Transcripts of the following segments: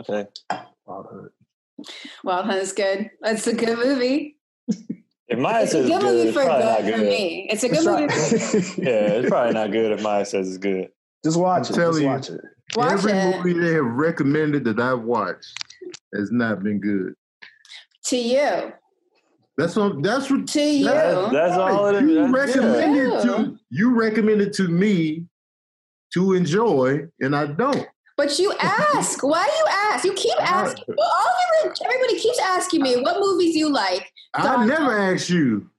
Okay. Wild Hunt. Wild Hunt is good. That's a good movie. If Maya It's a says good it's good, movie it's for probably not good for me. It's a good It's movie. right. Yeah, it's probably not good if Maya says it's good. Just watch I'm it. telling Just you. watch it. Watch Every it. movie they have recommended that I've watched has not been good. To you. That's what. That's what. To you. That's, that's all it is. You That's- recommended Yeah. to you recommended to me to enjoy, and I don't. But you ask. Why do you ask? You keep asking. Well, all of you, everybody keeps asking me what movies you like. I never ask you.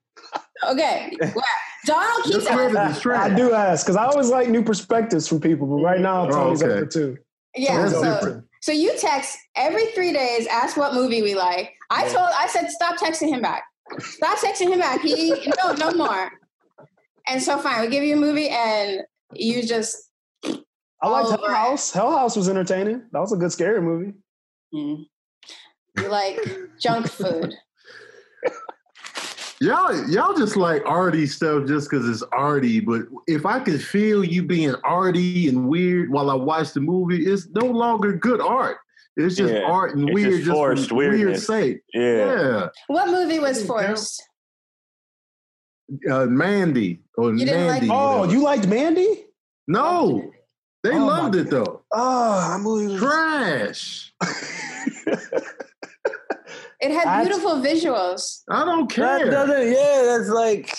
Okay. well, Donald keeps This asking. is. I do ask because I always like new perspectives from people, but right now Oh, Tony's okay. over too. Yeah. That's So, different. so you text every three days, ask what movie we like. I Yeah. told, I said, stop texting him back. Stop texting him back. He no, no more. And so fine, we give you a movie, and you just I liked Hell over it. House. Hell House was entertaining. That was a good scary movie. mm, you like junk food. Y'all, y'all just like arty stuff just because it's arty. But if I can feel you being arty and weird while I watch the movie, it's no longer good art. It's just Yeah, art and it's weird, just just, forced for weird sake. Yeah. Yeah, What movie was forced? uh, Mandy or You didn't like- Mandy. Oh, you liked Mandy? no? They Oh, loved my it though. Oh, that movie was Trash. It had That's- beautiful visuals. I don't That care. doesn't, yeah, that's like,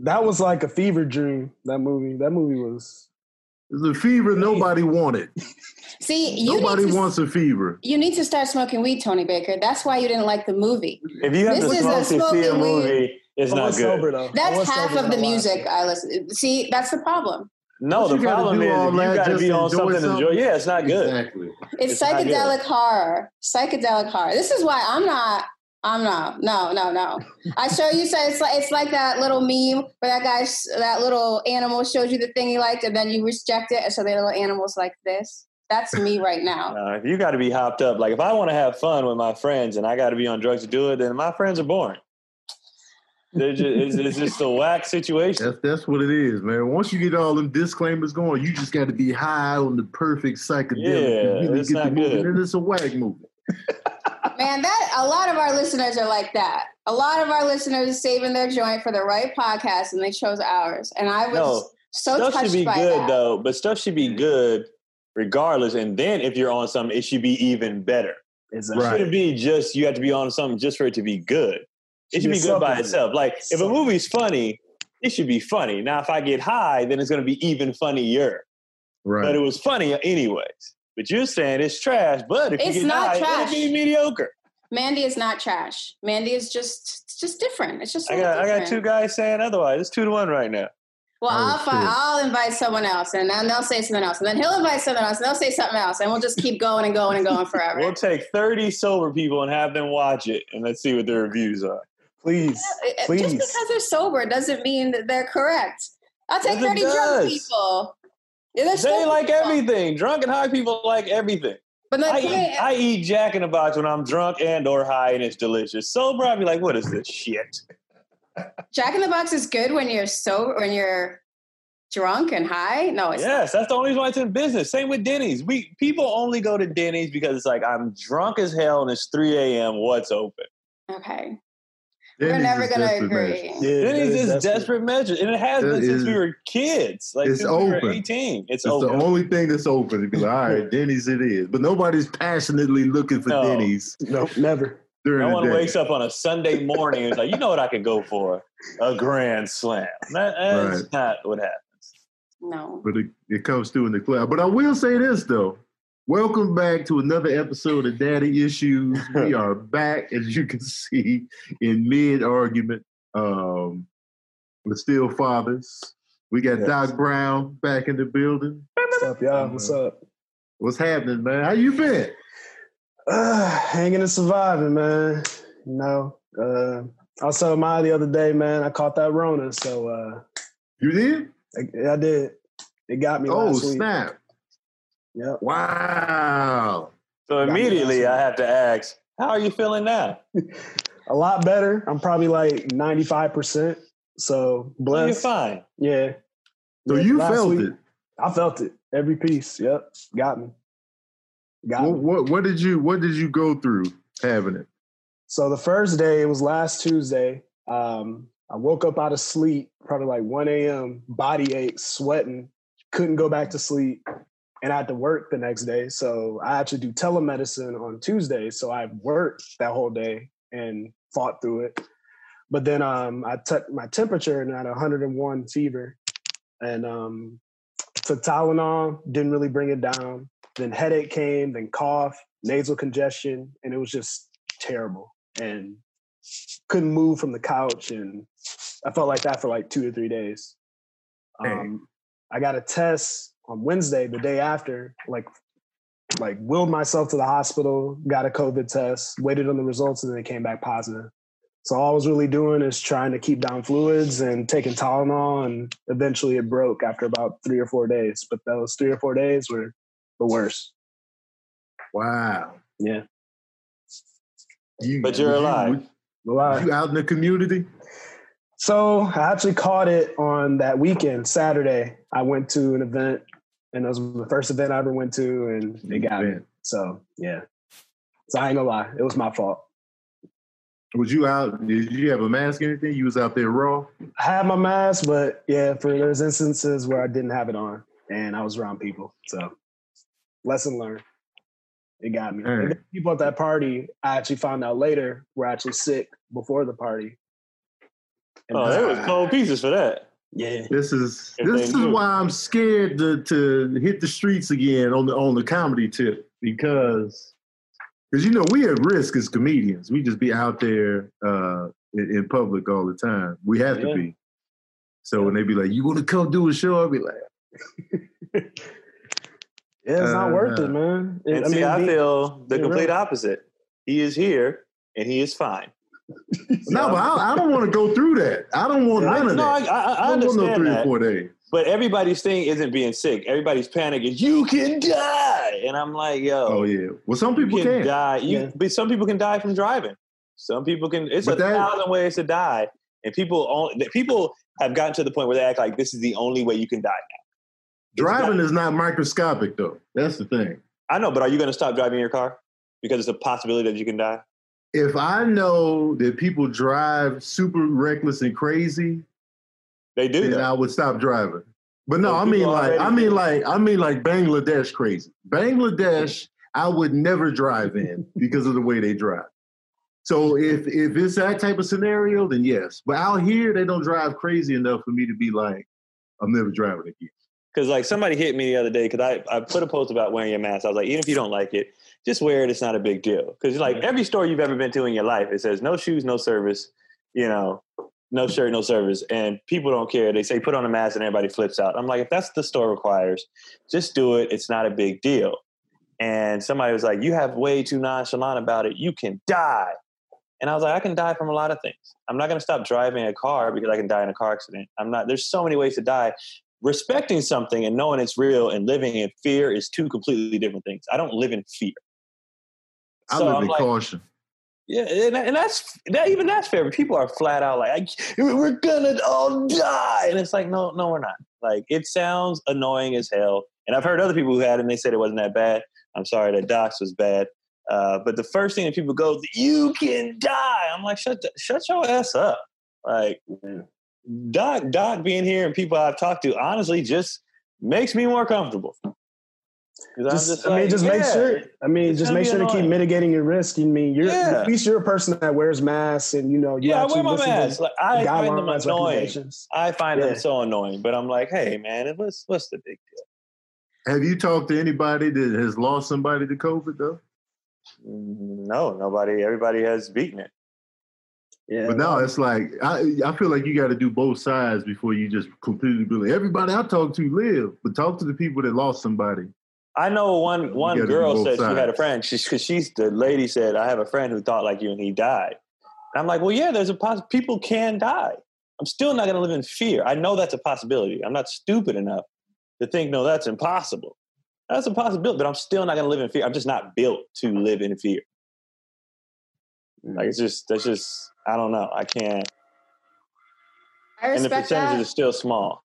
that was like a fever dream. That movie. That movie was. The fever nobody wanted. See, you Nobody to, wants a fever. you need to start smoking weed, Tony Baker. That's why you didn't like the movie. if you have This to is a smoke to see a smoking weed. movie, it's oh, not good. sober though. That's oh, half sober of the when I watched music. I listen. See, that's the problem. No, the problem is you that got to be on enjoy something to enjoy. Yeah, it's not good. Exactly. It's, It's not good. psychedelic horror. Psychedelic horror. This is why I'm not. I'm not. No, no, no. I show you. So it's like it's like that little meme where that guy, that little animal shows you the thing he liked, and then you reject it, and so the little animals like this. That's me right now. Uh, if you got to be hopped up, like if I want to have fun with my friends and I got to be on drugs to do it, then my friends are boring. They're just, it's, it's just a whack situation. That's that's what it is, man. Once you get all them disclaimers going, you just got to be high on the perfect psychedelic. Yeah, to really it's not good. Then it's a whack movie. Man, that a lot of our listeners are like that. A lot of our listeners are saving their joint for the right podcast, and they chose ours. And I was No, so stuff touched should be by good that. though, but stuff should be good regardless. And then if you're on something, it should be even better. Exactly. It shouldn't be just you have to be on something just for it to be good. It should Should be be good by itself. Like if a movie's funny, it should be funny. Now, if I get high, then it's going to be even funnier. But it was funny anyways. But you're saying it's trash. But if It's you get not high, trash. it'll be mediocre. Mandy is not trash. Mandy is just it's just different. It's just a I little got I got two guys saying otherwise. It's two to one right now. Well, Oh, I'll find. I'll invite someone else, and then they'll say something else, and then he'll invite someone else, and they'll say something else, and we'll just keep going and going and going forever. We'll take 30 sober people and have them watch it, and let's see what their reviews are. Please, please. Just because they're sober doesn't mean that they're correct. I'll take Yes, thirty drunk people. Yeah, They like people. everything. Drunk and high people like everything. But I point, eat, I eat Jack in the Box when I'm drunk and or high, and it's delicious. Sober, I'd be like, "What is this shit?" Jack in the Box is good when you're sober, when you're drunk and high. No, it's Yes, that's the only reason why it's in business. Same with Denny's. We people only go to Denny's because it's like I'm drunk as hell and it's 3 a.m. What's open? okay. Denny's We're never gonna agree. measures. Yeah, Denny's that is desperate. desperate measures, and it has It been since we were kids. Like it's since we were open. 18. It's, It's open. the only thing that's open. It'd like, all right, Denny's it is. But nobody's passionately looking for No. Denny's Nope, never. during no one day. wakes up on a Sunday morning and is like, you know what I can go for? A grand slam. That, that's Right. not what happens. No. But it, it comes through in the cloud. But I will say this though. Welcome back to another episode of Daddy Issues. we are back, as you can see, in mid argument. Um, we're still fathers. We got Yes. Doc Brown back in the building. What's up, y'all? What's up? What's happening, man? How you been? Uh, hanging and surviving, man. You know, uh, I was telling Maya the other day, man. I caught that Rona, so uh, You did? I, I did. It got me Oh, last week. Snap. Yep. Wow. So immediately last I have to ask, how are you feeling now? A lot better. I'm probably like 95 percent. So Well, you're blessed. fine. Yeah. So Yeah, you felt week, it. I felt it. Every piece. Yep. Got me. Got What, me. what what did you what did you go through having it? So the first day, it was last Tuesday. Um, I woke up out of sleep, probably like 1 a.m., body ache, sweating, couldn't go back to sleep. And I had to work the next day. So I actually do telemedicine on Tuesday. So I worked that whole day and fought through it. But then um, I took my temperature and I had 101 fever. And um, took Tylenol, didn't really bring it down. Then headache came, then cough, nasal congestion, and it was just terrible. And couldn't move from the couch, and I felt like that for like two or three days. Um, I got a test on Wednesday, the day after, like like willed myself to the hospital, got a COVID test, waited on the results, and then it came back positive. So all I was really doing is trying to keep down fluids and taking Tylenol, and eventually it broke after about three or four days. But those three or four days were the worst. Wow. Yeah, You, But you're was you- alive. a lot. you out in the community? So I actually caught it on that weekend, Saturday. I went to an event, and that was the first event I ever went to, and they mm-hmm. got me. So yeah. So I ain't gonna lie, it was my fault. Was you out? Did you have a mask or anything? You was out there raw? I had my mask, but yeah, for there's instances where I didn't have it on, and I was around people. So lesson learned. It got me. All And right. people at that party, I actually found out later, were actually sick before the party. And Oh, that's- there was cold pieces for that. Yeah. This is this is knew. why I'm scared to to hit the streets again on the on the comedy tip because because you know we at risk as comedians. We just be out there uh, in, in public all the time. We have Yeah. to be. So when they be like, "You want to come do a show?" I'll be like, Yeah, it's not worth Uh, it, man. It- And see, I feel the complete real. opposite. He is here and he is fine. "No, but I, I don't want to go through that. I don't want I, none of no, I, that. I, I don't want no understand three or that. four days." But everybody's thing isn't being sick. Everybody's panic is you can die, and I'm like, yo, Oh yeah. Well, some you people can can. die. You, Yeah. but some people can die from driving. Some people can. It's But a that- thousand ways to die, and people only people have gotten to the point where they act like this is the only way you can die. It's Driving not- is not microscopic though. That's the thing. I know, but are you going to stop driving your car because it's a possibility that you can die? If I know that people drive super reckless and crazy, They do. then Though. I would stop driving. But no, I mean like I mean like I mean like Bangladesh crazy. Bangladesh, I would never drive in because of the way they drive. So if if it's that type of scenario, then yes. But out here, they don't drive crazy enough for me to be like, I'm never driving again. Because like somebody hit me the other day because I, I put a post about wearing your mask. I was like, even if you don't like it, just wear it. It's not a big deal. Because like every store you've ever been to in your life, it says no shoes, no service, you know, no shirt, no service. And people don't care. They say put on a mask and everybody flips out. I'm like, if that's the store requires, just do it. It's not a big deal. And somebody was like, you have way too nonchalant about it. You can die. And I was like, I can die from a lot of things. I'm not going to stop driving a car because I can die in a car accident. I'm not, there's so many ways to die respecting something and knowing it's real and living in fear is two completely different things. I don't live in fear. I So live I'm in like, caution. yeah, and, and that's that. Even that's fair. People are flat out like, "We're gonna all die," and it's like, no, no, we're not. Like, it sounds annoying as hell. And I've heard other people who had it, and they said it wasn't that bad. I'm sorry that Doc's was bad. Uh, but the first thing that people go, "You can die," I'm like, shut, the, shut your ass up. Like, Doc, Doc being here and people I've talked to, honestly, just makes me more comfortable. 'Cause I'm Just, just I mean, like, just make sure. I mean, it's just make be sure to keep mitigating your risk. I mean, you're Yeah. at least you're a person that wears masks, and you know, you Yeah, I actually wear my mask. Like, I find them annoying. I find Yeah. them so annoying. But I'm like, hey, man, what's what's the big deal? Have you talked to anybody that has lost somebody to COVID though? Mm, No, nobody. Everybody has beaten it. Yeah, But now it's like I I feel like you got to do both sides before you just completely believe. everybody I talk to live, but talk to the people that lost somebody. I know one one girl both said she had a friend. She's because she's the lady said I have a friend who thought like you and he died. And I'm like, well, yeah, there's a poss- people can die. I'm still not going to live in fear. I know that's a possibility. I'm not stupid enough to think no, that's impossible. That's a possibility, but I'm still not going to live in fear. I'm just not built to live in fear. Like it's just that's just I don't know. I can't. I respect And the respect percentages that. are still small.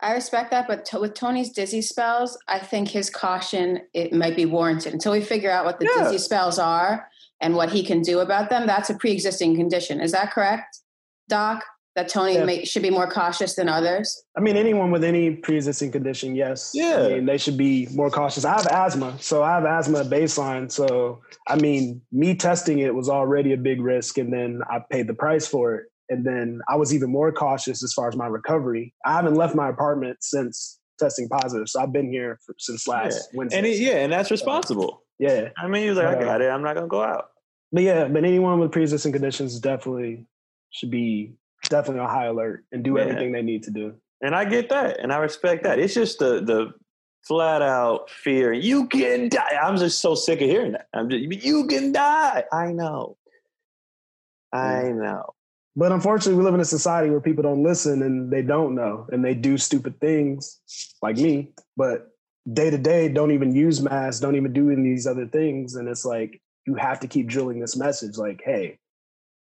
I respect that, but to, with Tony's dizzy spells, I think his caution it might be warranted until we figure out what the Yeah. dizzy spells are and what he can do about them. That's a pre-existing condition. Is that correct, Doc? That Tony Yeah. may, should be more cautious than others. I mean, anyone with any pre-existing condition, yes. Yeah. I mean, they should be more cautious. I have asthma, so I have asthma at baseline. So, I mean, me testing it was already a big risk, and then I paid the price for it. And then I was even more cautious as far as my recovery. I haven't left my apartment since testing positive, so I've been here for, since last Wednesday. And it, yeah, and that's responsible. yeah, I mean, he was like, I got it. I'm not gonna go out. but yeah, but anyone with pre-existing conditions definitely should be definitely on high alert and do Yeah. everything they need to do. And I get that, and I respect that. It's just the the flat out fear. You can die. I'm just so sick of hearing that. I'm just, you can die. I know. I know. But unfortunately, we live in a society where people don't listen and they don't know and they do stupid things like me, but day to day don't even use masks, don't even do any of these other things. And it's like, you have to keep drilling this message like, hey,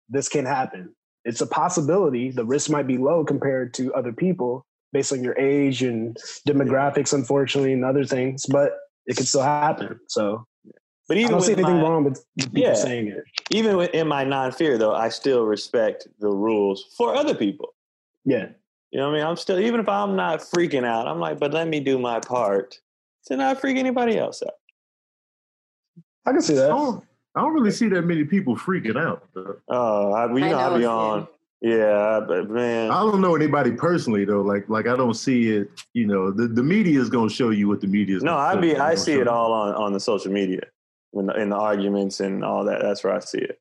this can happen. It's a possibility. The risk might be low compared to other people based on your age and demographics, unfortunately, and other things, but it can still happen. So But I even don't see anything my, wrong with people Yeah. saying it. even in my non fear though, I still respect the rules for other people. Yeah. You know what I mean? I'm still even if I'm not freaking out, I'm like, but let me do my part to not freak anybody else out. I can see I that. don't, I don't really see that many people freaking out. though. Oh, I, you I know, I'll be it's on. Yeah, but man, I don't know anybody personally though. Like like I don't see it. You know, the, the media is going to show you what the media is. no, I be. I see it all on on the social media when the, in the arguments and all that. That's where I see it.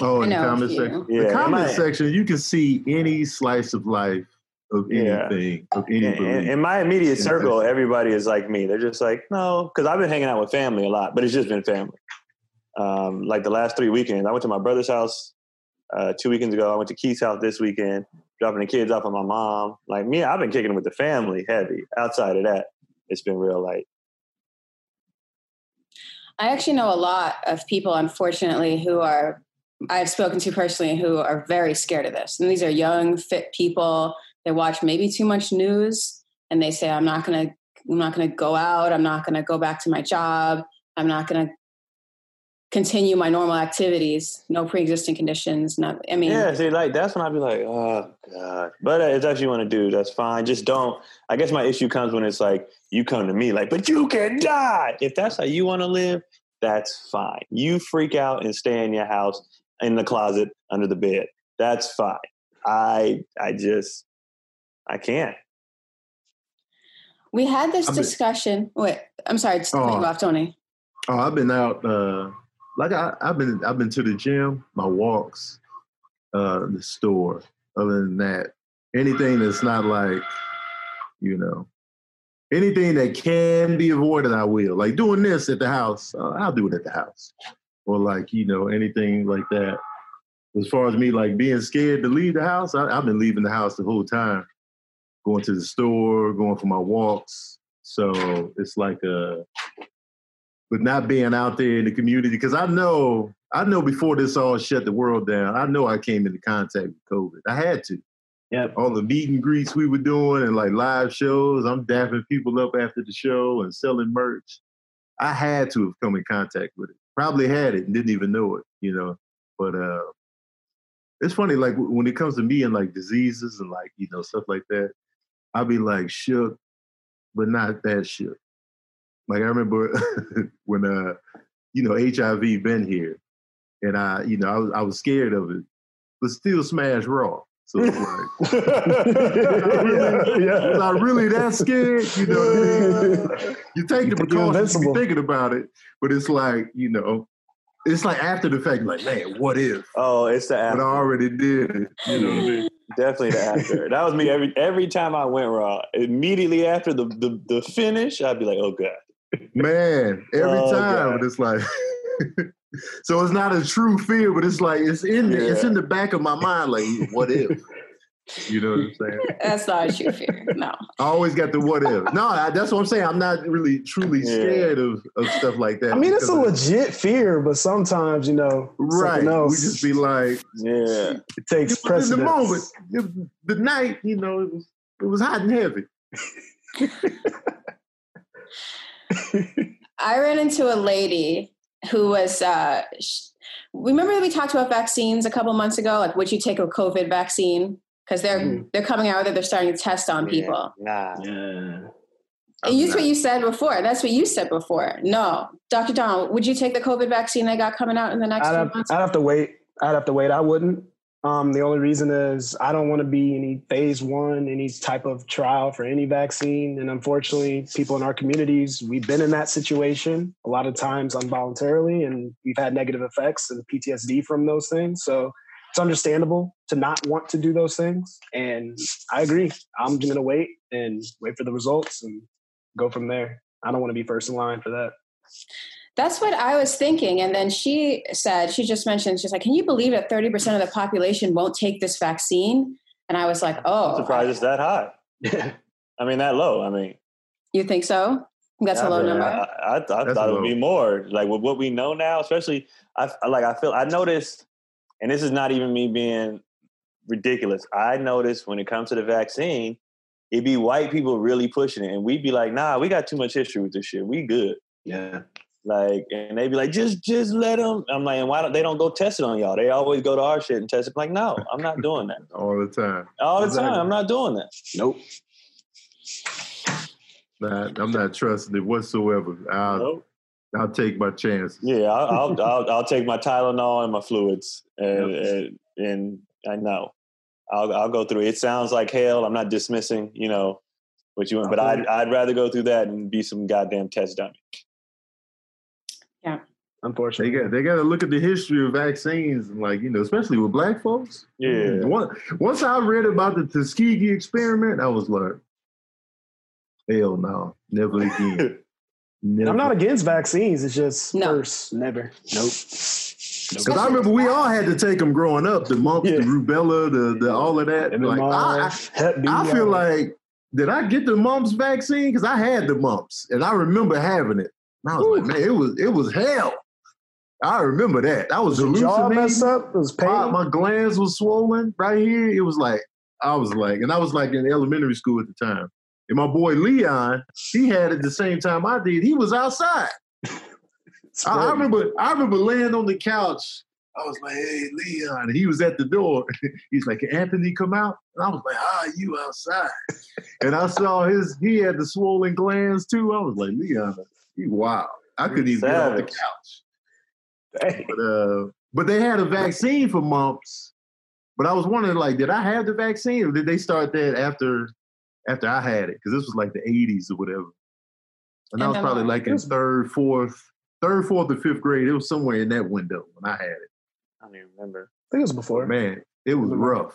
Oh, in the comment section. Yeah, the comment might- section, you can see any slice of life of Yeah. anything of any In, in, in my immediate circle, everybody is like me. They're just like, no, because I've been hanging out with family a lot, but it's just been family. Um, like the last three weekends, I went to my brother's house uh, two weekends ago. I went to Keith's house this weekend, dropping the kids off at my mom. Like me, I've been kicking with the family heavy. Outside of that, it's been real light. I actually know a lot of people, unfortunately, who are I've spoken to personally who are very scared of this. And these are young, fit people. They watch maybe too much news and they say, I'm not gonna I'm not gonna go out, I'm not gonna go back to my job, I'm not gonna continue my normal activities, no pre existing conditions. Not I mean Yeah, see, like that's when I'd be like, oh god. But uh, what you want to do, that's fine. Just don't. I guess my issue comes when it's like you come to me like, but you can die. If that's how you want to live, that's fine. You freak out and stay in your house, in the closet, under the bed. That's fine. I, I just, I can't. we had this I've been- discussion. Wait, I'm sorry, just cut Oh. you off, Tony. Oh, I've been out. Uh, like I, I've been, I've been to the gym, my walks, uh, the store. Other than that, anything that's not like, you know, anything that can be avoided, I will. Like doing this at the house, uh, I'll do it at the house, or like you know, anything like that. As far as me like being scared to leave the house, I, I've been leaving the house the whole time, going to the store, going for my walks. So it's like a but not being out there in the community because I know I know before this all shut the world down, I know I came into contact with COVID. I had to. Yep. All the meet and greets we were doing and like live shows, I'm dapping people up after the show and selling merch. I had to have come in contact with it. Probably had it and didn't even know it, you know. But uh it's funny, like when it comes to me and like diseases and like, you know, stuff like that, I'll be like shook, but not that shook. Like I remember when uh, you know, HIV been here, and I, you know, I was I was scared of it, but still smash raw. So it's like, yeah, was I really that scared? You know, what I mean? you take You the think you're precautions, you thinking about it, but it's like, you know, it's like after the fact, like, man, what if? Oh, it's the after. But I already did it. You know what I mean? Definitely the after. that was me every every time I went raw. Immediately after the the, the finish, I'd be like, oh god. Man, every Oh, time God. it's like so it's not a true fear, but it's like it's in the, it's in the back of my mind, like what if? You know what I'm saying? That's not a true fear. No. I always got the what if. No, I, that's what I'm saying. I'm not really truly Yeah. scared of, of stuff like that. I mean, it's a legit fear, but sometimes you know, right. something else We just be like, Yeah. it takes it was in the precedence. moment, it the night, you know, it was it was hot and heavy. I ran into a lady who was. Uh, sh- remember that we talked about vaccines a couple months ago? Like, would you take a COVID vaccine? Because they're Mhm. they're coming out with it. They're starting to test on people. Nah. Yeah. And that's what you said before. That's what you said before. No, Dr. Donald, would you take the COVID vaccine they got coming out in the next I'd few have, months? I'd have to wait. I'd have to wait. I wouldn't. Um, the only reason is I don't want to be any phase one, any type of trial for any vaccine. And unfortunately, people in our communities, we've been in that situation a lot of times involuntarily, and we've had negative effects and PTSD from those things. So it's understandable to not want to do those things. And I agree. I'm going to wait and wait for the results and go from there. I don't want to be first in line for that. That's what I was thinking. And then she said, she just mentioned, she's like, can you believe that 30% of the population won't take this vaccine? And I was like, oh, I'm surprised it's that high. I mean, that low. I mean, you think so? That's a low I, number. I, I, I That's thought it would be more. Like with what we know now, especially, I I- like. I feel I noticed, and this is not even me being ridiculous. I noticed when it comes to the vaccine, it'd be white people really pushing it, and we'd be like, "Nah, we got too much history with this shit. We good." Yeah. Like, and they'd be like, "Just, just let them." I'm like, and "Why don't they don't go test it on y'all? They always go to our shit and test it." I'm like, no, I'm not doing that all the time. all the Exactly. time. I'm not doing that. Nope. Nah, I'm not trusting it whatsoever. I'll, Nope. I'll take my chances. Yeah, I'll, I'll, I'll, I'll take my Tylenol and my fluids, and, and, and I know I'll, I'll go through it. It sounds like hell. I'm not dismissing, you know, what you want, but I'd, I'd rather go through that and be some goddamn test dummy. They Unfortunately. got they got to look at the history of vaccines, and like you know, especially with black folks. Yeah. Once, once I read about the Tuskegee experiment, I was like, hell no, never again. Never. I'm not against vaccines. It's just No. first, never. Nope. Because I remember we all had to take them growing up, the mumps, Yeah. the rubella, the, the all of that. And Like, I, Hep B, I feel like, did I get the mumps vaccine? Because I had the mumps, and I remember having it. And I was like, man, it was it was hell. I remember that. I was jaw messed up. It was My, pain. my glands was swollen right here. It was like I was like, and I was like in elementary school at the time. And my boy Leon, he had it the same time I did. He was outside. I, I remember I remember laying on the couch. I was like, hey, Leon. And he was at the door. He's like, Can Anthony come out? And I was like, ah, you outside. and I saw his, he had the swollen glands too. I was like, Leon, he wow. I couldn't even get off the couch. Hey. But, uh, but they had a vaccine for mumps. But I was wondering, like, did I have the vaccine or did they start that after after I had it? Because this was like the 80s or whatever. And I was probably what? like in third, fourth, third, fourth, or fifth grade. It was somewhere in that window when I had it. I don't even remember. I think it was before. Man, it was rough.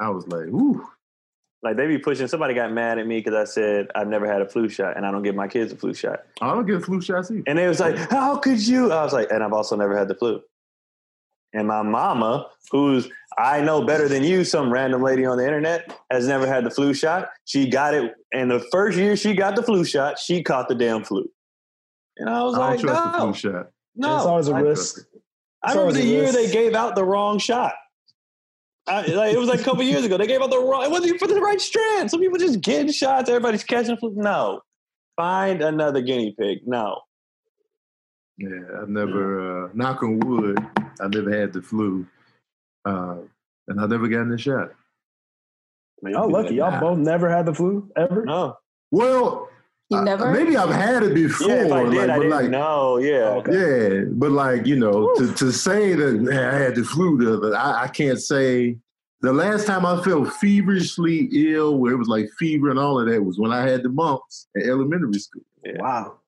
I was like, ooh. Like they be pushing. Somebody got mad at me because I said I've never had a flu shot and I don't give my kids a flu shot. I don't get flu shots either. And they was like, "How could you?" I was like, "And I've also never had the flu." And my mama, who's I know better than you, some random lady on the internet, has never had the flu shot. She got it, and the first year she got the flu shot, she caught the damn flu. And I was I don't like, trust the "No, flu shot. no." it's always a I, risk. I remember the year risk. they gave out the wrong shot. I, like it was like a couple years ago. They gave out the wrong. It wasn't even for the right strand. Some people just getting shots. Everybody's catching flu. No, find another guinea pig. No. Yeah, I've never, uh, knock on wood, I never had the flu. Uh, and I never gotten a shot. Y'all lucky. Y'all Nah. both never had the flu ever. No. Well, You never? maybe I've had it before. Yeah, if I did, like, I but didn't like, know. Yeah. Oh, okay. Yeah, but like you know, to, to say that man, I had the flu, the other, I, I can't say. The last time I felt feverishly ill, where it was like fever and all of that, was when I had the mumps in elementary school. Wow.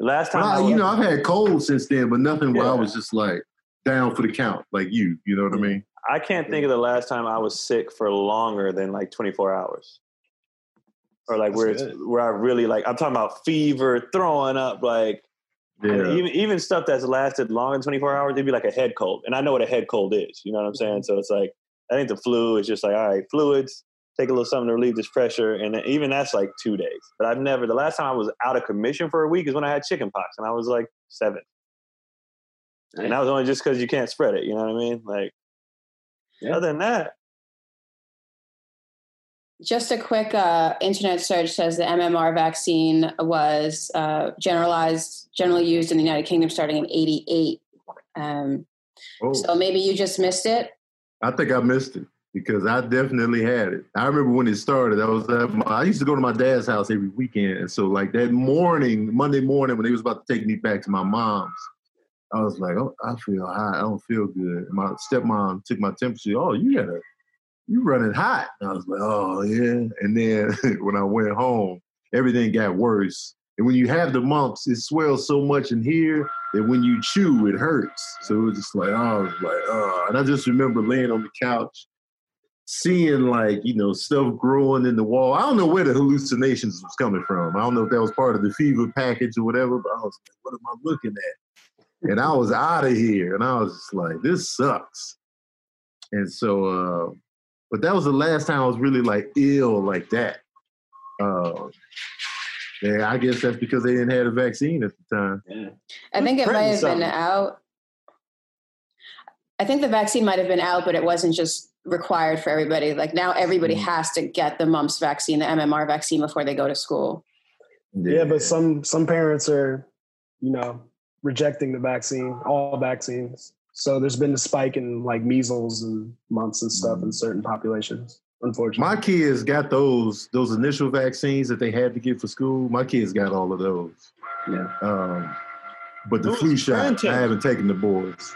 The last time I, I, you know, I've had colds since then, but nothing where I was just like down for the count, like you. You know what I mm. mean? I can't think of the last time I was sick for longer than like 24 hours. Or like where it's where I really like I'm talking about fever, throwing up, like Yeah. even even stuff that's lasted longer than 24 hours, it'd be like a head cold. And I know what a head cold is. You know what I'm saying? So it's like I think the flu is just like, all right, fluids, take a little something to relieve this pressure. And then even that's like two days. But I've never the last time I was out of commission for a week is when I had chicken pox and I was like seven. And that was only just because you can't spread it, you know what I mean? Like Yeah. other than that, just a quick uh, internet search says the MMR vaccine was uh, generalized, generally used in the United Kingdom starting in '88. Um, Oh, so maybe you just missed it. I think I missed it because I definitely had it. I remember when it started. I was at my, I used to go to my dad's house every weekend, and so like that morning, Monday morning, when they was about to take me back to my mom's, I was like, oh, I feel high. I don't feel good. My stepmom took my temperature. Oh, you got a, you running hot. And I was like, oh yeah. And then when I went home, everything got worse. And when you have the mumps, it swells so much in here that when you chew, it hurts. So it was just like, oh, like, oh. And I just remember laying on the couch, seeing like, you know, stuff growing in the wall. I don't know where the hallucinations was coming from. I don't know if that was part of the fever package or whatever, but I was like, what am I looking at? And I was out of here. And I was just like, this sucks. And so, uh, but that was the last time I was really like ill like that. Uh, yeah, I guess that's because they didn't have a vaccine at the time. Yeah. I think it might have been out. I think the vaccine might have been out, but it wasn't just required for everybody. Like now, everybody Mm. has to get the mumps vaccine, the MMR vaccine, before they go to school. Yeah, but some some parents are, you know, rejecting the vaccine, all vaccines. So there's been a spike in like measles and mumps and stuff in certain populations. Unfortunately, My kids got those those initial vaccines that they had to get for school. My kids got all of those. yeah. Um, but the Who's flu shot, printing? I haven't taken the boys.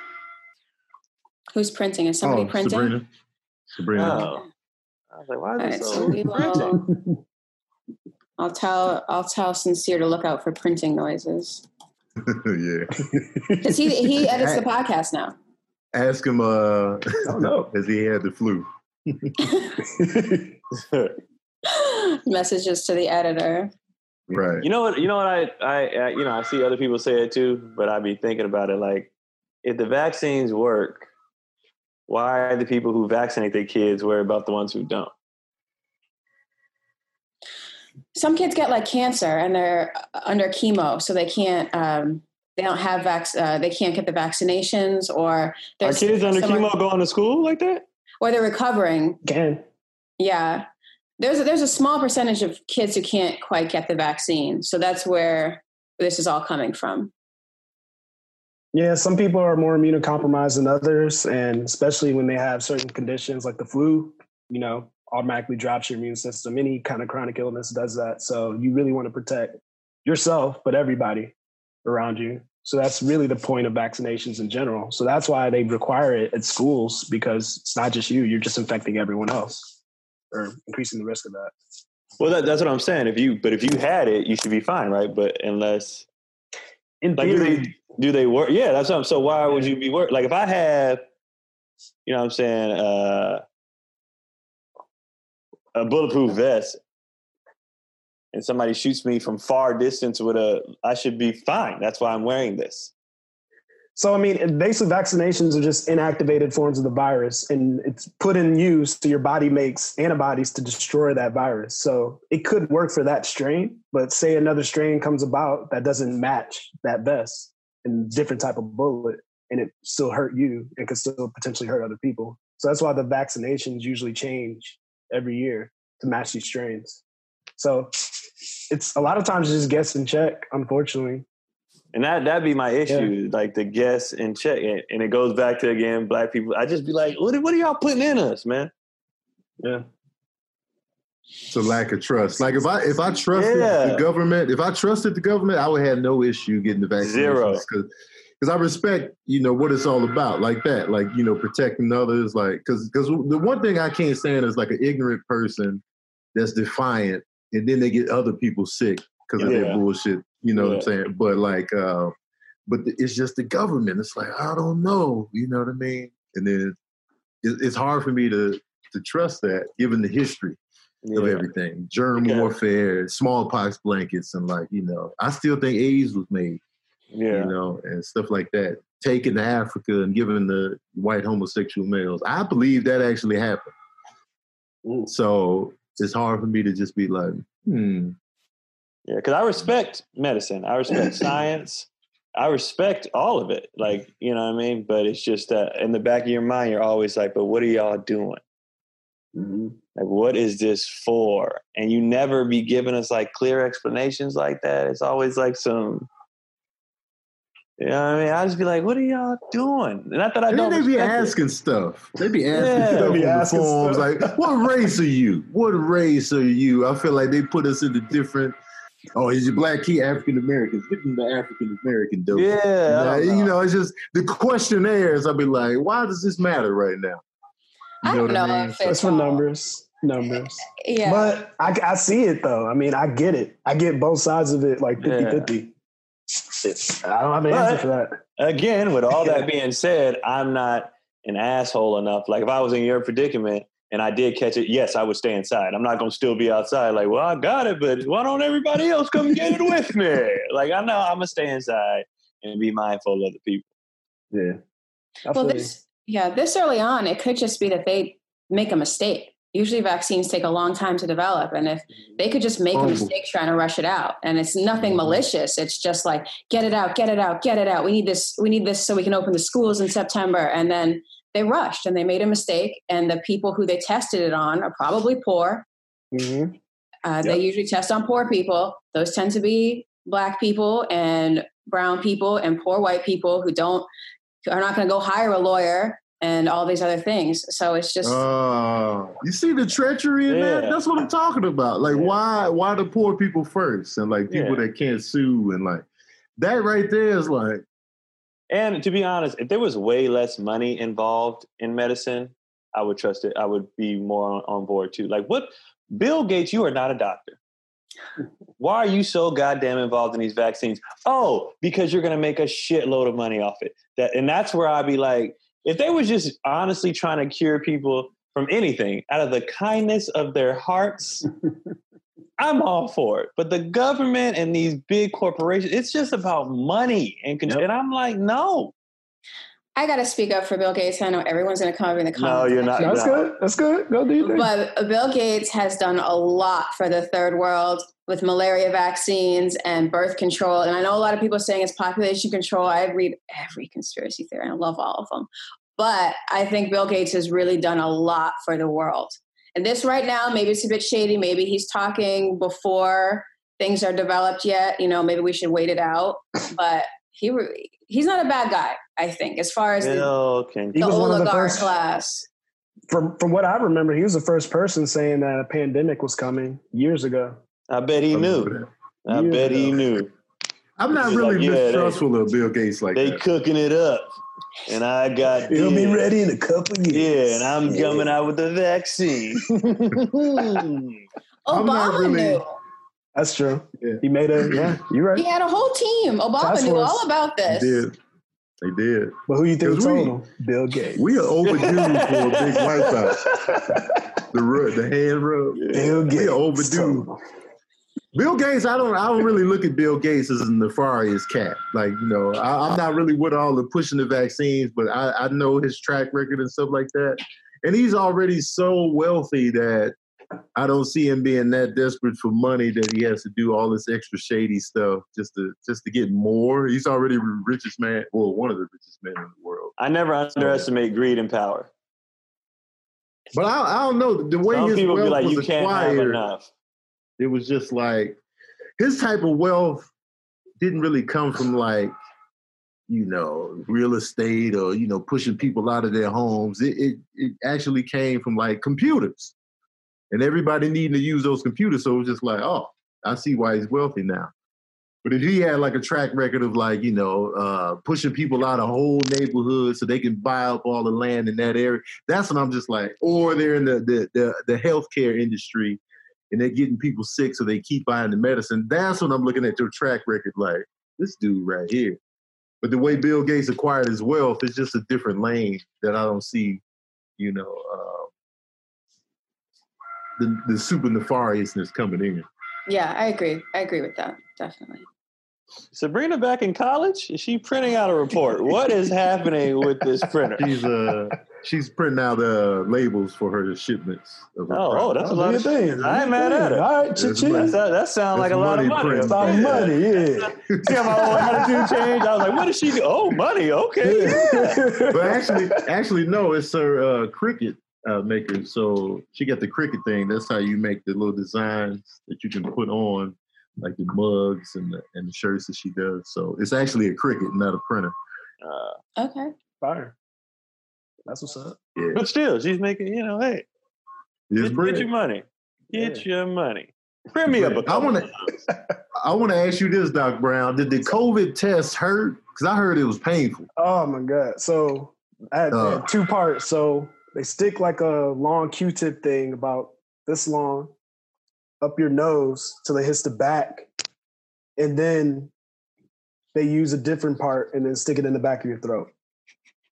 Who's printing? Is somebody oh, printing? Sabrina. Sabrina. Oh. I was like, why is right, so so we will. I'll tell I'll tell Sincere to look out for printing noises yeah. because he he edits the podcast now. Ask him uh Oh no. has he had the flu. Messages to the editor. Right. You know what? You know what? I, I, I, you know, I see other people say it too, but I be thinking about it. Like, if the vaccines work, why are the people who vaccinate their kids worry about the ones who don't? Some kids get like cancer and they're under chemo, so they can't. Um, they don't have vac. Uh, they can't get the vaccinations, or Are kids under chemo going to school like that? or they're recovering. Can Yeah, there's a, there's a small percentage of kids who can't quite get the vaccine, so that's where this is all coming from. Yeah, some people are more immunocompromised than others, and especially when they have certain conditions like the flu, you know, automatically drops your immune system. Any kind of chronic illness does that. So you really want to protect yourself, but everybody around you. So that's really the point of vaccinations in general. So that's why they require it at schools because it's not just you; you're just infecting everyone else or increasing the risk of that. Well, that, that's what I'm saying. If you, but if you had it, you should be fine, right? But unless, In like, do they, do they work? Yeah, that's what I'm. So why would you be work? Like, if I have, you know, what I'm saying, uh, a bulletproof vest, and somebody shoots me from far distance with a, I should be fine. That's why I'm wearing this. So I mean, basically, vaccinations are just inactivated forms of the virus, and it's put in use so your body makes antibodies to destroy that virus. So it could work for that strain, but say another strain comes about that doesn't match that vest and different type of bullet, and it still hurt you and could still potentially hurt other people. So that's why the vaccinations usually change every year to match these strains. So it's a lot of times just gets in check, unfortunately. And that that'd be my issue, like the guess and check, and, and it goes back to again black people. I just be like, what, what are y'all putting in us, man? Yeah. It's a lack of trust. Like if I if I trusted Yeah. the government, if I trusted the government, I would have no issue getting the vaccine. Zero. Because I respect, you know, what it's all about, like that, like you know, protecting others, like because because the one thing I can't stand is like an ignorant person that's defiant, and then they get other people sick because of their bullshit. You know what I'm saying? But like, uh, but it's just the government. It's like I don't know. You know what I mean? And then it, it's hard for me to to trust that, given the history of everything germ Okay. warfare smallpox blankets and like you know i still think aids was made yeah. you know and stuff like that taken to africa and given the white homosexual males i believe that actually happened Ooh. so it's hard for me to just be like hmm Yeah, because I respect medicine. I respect science. I respect all of it. Like, you know what I mean? But it's just that in the back of your mind, you're always like, but what are y'all doing? Mhm. Like, what is this for? And you never be giving us like clear explanations like that. It's always like some, you know what I mean? I just be like, what are y'all doing? Not that I And then don't. they be respect it. asking stuff. They be asking Yeah. stuff They be on the asking forums stuff. like, "What race are you? What race are you?" I feel like they put us into different. Oh, is your black key African Americans? Give them the African American dope. Yeah, I Like, don't you know. know, it's just the questionnaires. I'll be like, why does this matter right now? You I don't what know mean? if So- It's for numbers, numbers. Yeah. But I, I see it though. I mean, I get it. I get both sides of it, like 50 Yeah. 50. I don't have an answer for that. Again, with all that being said, I'm not an asshole enough. Like, if I was in your predicament and I did catch it, yes, I would stay inside. I'm not going to still be outside. Like, well, I got it, but why don't everybody else come get it with me? Like, I know I'm going to stay inside and be mindful of the people. Yeah. I well, this yeah, this early on, it could just be that they make a mistake. Usually, vaccines take a long time to develop, and if they could just make a Oh. mistake trying to rush it out, and it's nothing malicious, it's just like get it out, get it out, get it out. We need this. We need this so we can open the schools in September, and then they rushed and they made a mistake, and the people who they tested it on are probably poor. Mhm. Uh, They usually test on poor people. Those tend to be black people and brown people and poor white people who don't are not going to go hire a lawyer and all these other things. So it's just Uh, you see the treachery in that? That's what I'm talking about. Like, Yeah. why why the poor people first, and like people Yeah. that can't sue, and like that right there is like, And to be honest, if there was way less money involved in medicine, I would trust it. I would be more on, on board too. Like, what? Bill Gates, you are not a doctor. Why are you so goddamn involved in these vaccines? Oh, because you're going to make a shitload of money off it. That, and that's where I'd be like, if they were just honestly trying to cure people from anything out of the kindness of their hearts, I'm all for it. But the government and these big corporations, it's just about money. And, control. Yep. and I'm like, no. I got to speak up for Bill Gates. I know everyone's going to come up in the comments. No, comments. you're not. That's no. good. That's good. Go do your thing. But Bill Gates has done a lot for the third world with malaria vaccines and birth control. And I know a lot of people are saying it's population control. I read every conspiracy theory. I love all of them. But I think Bill Gates has really done a lot for the world. And this right now, maybe it's a bit shady. Maybe he's talking before things are developed yet. You know, maybe we should wait it out. But he re- he's not a bad guy, I think, as far as the, Bill can. He the was one of the oligarch first- class. from from what I remember, he was the first person saying that a pandemic was coming years ago. I bet he knew. I Yeah. bet he knew. I'm not He's really like, yeah, they- mistrustful of Bill Gates like They that. cooking it up, and I got. It'll be ready in a couple years. Yeah, and I'm Yeah. coming out with the vaccine. I'm not Obama really- knew. That's true. Yeah. He made a yeah. You're right. He had a whole team. Obama Task knew all about They this. did. They did. But who you think told we- him? Bill Gates. We are overdue for a big wipeout. The rub, the hand rub. Bill Gates. We are overdue. Bill Gates, I don't, I don't really look at Bill Gates as a nefarious cat. Like, you know, I, I'm not really with all the pushing the vaccines, but I, I know his track record and stuff like that. And he's already so wealthy that I don't see him being that desperate for money that he has to do all this extra shady stuff just to just to get more. He's already the richest man, well, one of the richest men in the world. I never underestimate greed and power. But I, I don't know the way Some his people wealth be like, was "You can't have acquired. enough." it was just like his type of wealth didn't really come from like you know real estate or you know pushing people out of their homes it, it it actually came from like computers and everybody needing to use those computers so it was just like oh i see why he's wealthy now but if he had like a track record of like you know uh pushing people out of whole neighborhoods so they can buy up all the land in that area that's when i'm just like or they're in the the the, the healthcare industry and they're getting people sick, so they keep buying the medicine. That's when I'm looking at their track record, like this dude right here. But the way Bill Gates acquired his wealth is just a different lane that I don't see, you know, uh, the the super nefariousness coming in. Yeah, I agree. I agree with that. Definitely. Sabrina back in college? Is she printing out a report? what is happening with this printer? She's uh she's printing out uh, labels for her shipments. Of her Oh, oh, product. that's a lot of things. I ain't mad at it. All right, That's chit. That's, that, that sounds like a lot of money money. printing. About Yeah. money, yeah. See how my whole attitude changed? I was like, what does she do? Oh, money. Okay. Yeah. but actually, actually, no, it's her uh, Cricut uh, maker. So she got the Cricut thing. That's how you make the little designs that you can put on, like the mugs and the and the shirts that she does. So it's actually a Cricut, not a printer. Uh, Okay. Fire. That's what's up. Yeah, but still, she's making. You know, hey, it's get, get your money. Get your money. Print me up a I couple wanna- I want to ask you this, Doc Brown. Did the COVID test hurt? Because I heard it was painful. Oh my god! So I had, I had Uh. two parts. So they stick like a long Q-tip thing about this long up your nose till it hits the back, and then they use a different part and then stick it in the back of your throat.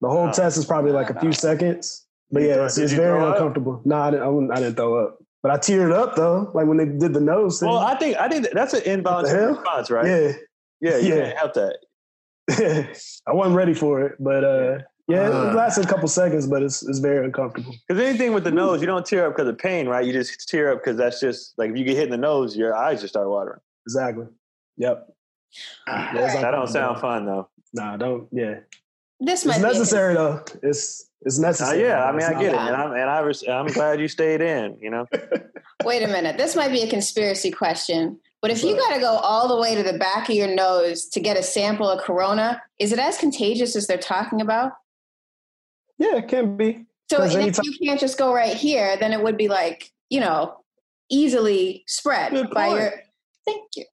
The whole Oh. test is probably like a few seconds, but yeah, it's, it's very uncomfortable. No, I didn't, I, wouldn't- I didn't throw up, but I teared up though. Like when they did the nose thing. Well, I think I think that's an involuntary response, right? yeah, yeah, you Yeah. can't help that. I wasn't ready for it, but uh, yeah, Uh. it lasted a couple seconds, but it's it's very uncomfortable. Because anything with the nose, you don't tear up because of pain, right? You just tear up because that's just like if you get hit in the nose, your eyes just start watering. Exactly. Yep. Yeah, That don't sound fun though. Nah, don't. Yeah, This it's might necessary though. It's it's Uh, necessary. yeah, I mean, it's I not get it, and I'm and I res- I'm glad you stayed in. You know. Wait a minute. This might be a conspiracy question. But if you got to go all the way to the back of your nose to get a sample of corona, is it as contagious as they're talking about? Yeah, it can be. So if anytime- you can't just go right here, then it would be like, you know, easily spread Good by point. your thank you.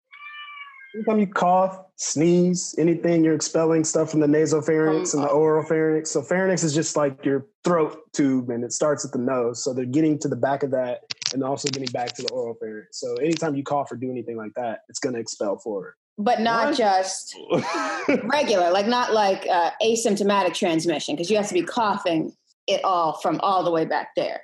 Anytime you cough, sneeze, anything, you're expelling stuff from the nasopharynx Um, and the oral pharynx. So pharynx is just like your throat tube, and it starts at the nose. So they're getting to the back of that, and also getting back to the oral pharynx. So anytime you cough or do anything like that, it's going to expel forward. But not What? just regular, like not like uh, asymptomatic transmission, because you have to be coughing it all from all the way back there.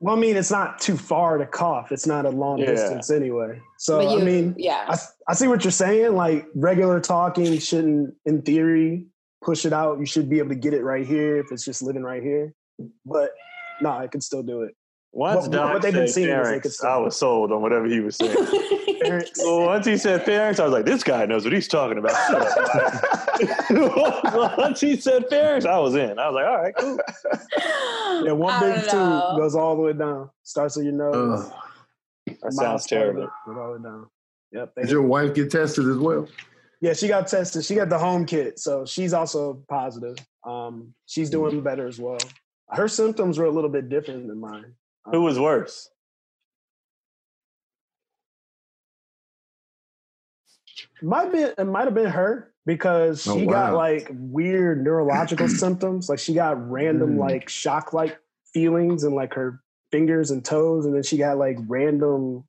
Well, I mean, it's not too far to cough. It's not a long Yeah. distance anyway. So you, I mean, yeah, I, I see what you're saying. Like regular talking shouldn't, in theory, push it out. You should be able to get it right here if it's just living right here. But no, I can still do it. once What- Doc what they've been said seeing is they could still- I was sold on whatever he was saying. Pharynx. well, once he said pharynx, I was like, this guy knows what he's talking about. Shut once he said pharynx, I was in. I was like, all right, cool. yeah, one big don't tube goes all the way down. Starts at your nose. Ugh. That sounds terrible. Goes all the way down. Yep. they- Did your wife get tested as well? Yeah, she got tested. She got the home kit, so she's also positive. Um, she's doing better as well. Her symptoms were a little bit different than mine. Who was worse? Might be it might have been her because Oh, she got like weird neurological symptoms. Like she got random Mm. like shock like feelings in like her fingers and toes, and then she got like random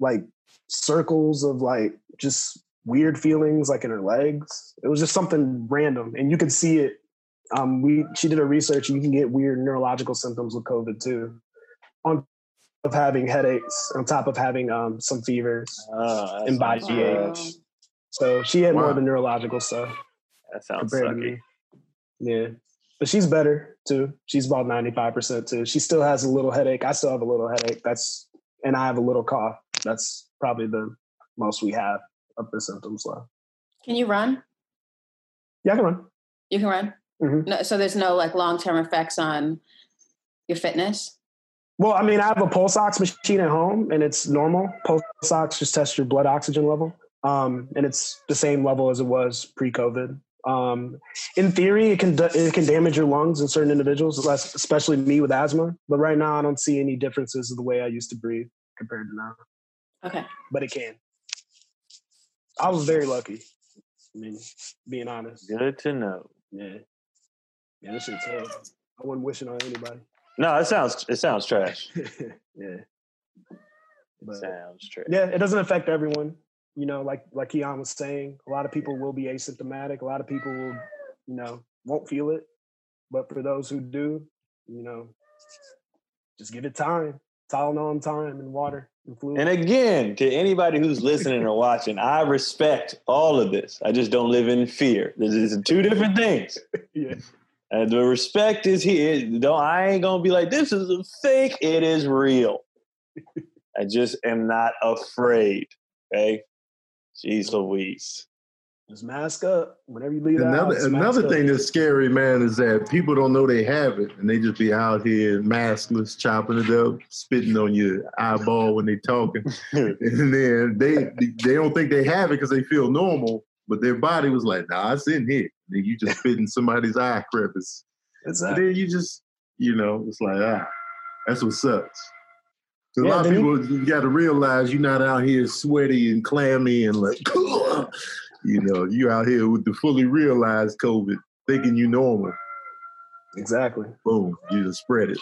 like circles of like just weird feelings like in her legs. It was just something random, and you could see it. Um, we she did a research. You can get weird neurological symptoms with COVID too, on of having headaches, on top of having um some fevers Oh, and body sounds aches. So she had more Wow. of the neurological stuff That sounds compared to me. Yeah. But she's better too. She's about 95% too. She still has a little headache. I still have a little headache. That's and I have a little cough. That's probably the most we have of the symptoms left. Can you run? Yeah, I can run. You can run. Mhm. No, so there's no like long term effects on your fitness. Well, I mean, I have a pulse ox machine at home and it's normal. Pulse ox just tests your blood oxygen level. Um, and it's the same level as it was pre-COVID. Um, in theory, it can it can damage your lungs in certain individuals, especially me with asthma. But right now, I don't see any differences in the way I used to breathe compared to now. Okay. But it can. I was very lucky. I mean, being honest. Good to know. Yeah. Yeah, this shit's hell. I wouldn't wish it on anybody. No, it sounds it sounds trash. yeah. But- sounds trash. Yeah, it doesn't affect everyone. You know, like like Keon was saying, a lot of people will be asymptomatic. A lot of people will, you know, won't feel it. But for those who do, you know, just give it time. Tylenol and on time and water and fluid. And again, to anybody who's listening or watching, I respect all of this. I just don't live in fear. This is two different things. yeah. And the respect is here. Don't I ain't gonna be like this is a fake. It is real. I just am not afraid. Okay. Jeez Louise. Just mask up whenever you leave. the Another house, mask another up. thing that's scary, man, is that people don't know they have it, and they just be out here maskless, chopping it up, spitting on your eyeball when they talking, and then they they don't think they have it because they feel normal, but their body was like, "Nah, it's in here." Then you just spit in somebody's eye crevice, and Exactly. then you just, you know, it's like, ah, that's what sucks. 'Cause a lot of then people, you got to realize you're not out here sweaty and clammy and like, you know, you're out here with the fully realized COVID, thinking you normal. Exactly. Boom, you just spread it.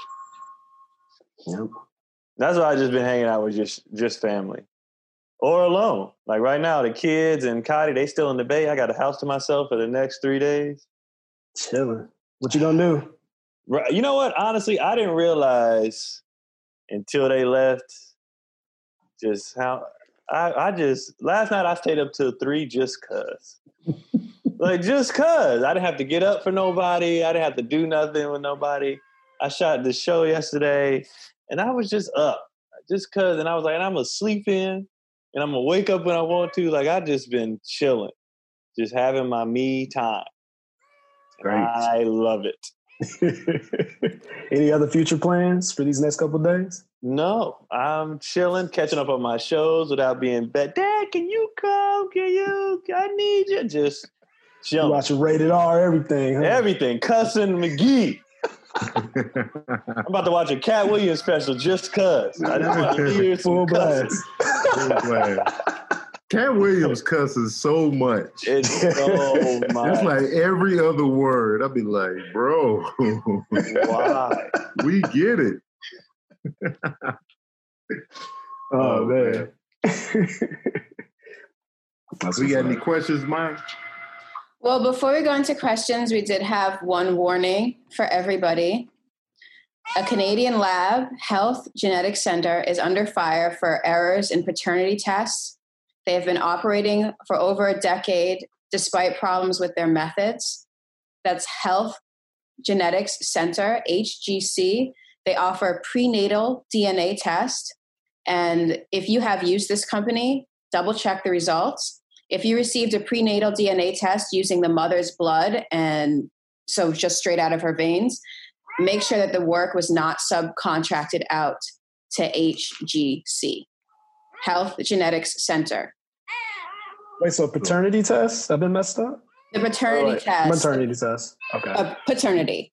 Yep. That's why I just been hanging out with just just family. Or alone. Like right now, the kids and Cotty, they still in the bay. I got a house to myself for the next three days. Chilling. What you gonna do? Right. You know what? Honestly, I didn't realize until they left just how I, I just last night I stayed up till three just cause. like just cause. I didn't have to get up for nobody. I didn't have to do nothing with nobody. I shot the show yesterday and I was just up. Just cause and I was like, and I'm gonna sleep in and I'm gonna wake up when I want to. Like I just been chilling. Just having my me time. Great. I love it. Any other future plans for these next couple of days? No, I'm chilling, catching up on my shows without being bet. Dad, can you come? Can you? I need you. Just You chilling. watching rated R, everything. Huh? Everything. Cussing McGee. I'm about to watch a Katt Williams special just cuz. I just want to hear Full some cussing. blast. Katt Williams cusses so much. It's so much. It's like every other word. I'd be like, bro, Why? we get it. Oh, Oh, man. We got any questions, Mike? Well, before we go into questions, we did have one warning for everybody. A Canadian lab, Health Genetics Center, is under fire for errors in paternity tests. They have been operating for over a decade despite problems with their methods. That's Health Genetics Center, HGC. They offer prenatal DNA test. And if you have used this company, double check the results if you received a prenatal DNA test using the mother's blood and so just straight out of her veins, make sure that the work was not subcontracted out to HGC, Health Genetics Center. Wait, so paternity tests have been messed up? The paternity Right. test, Maternity tests. Okay. uh, paternity.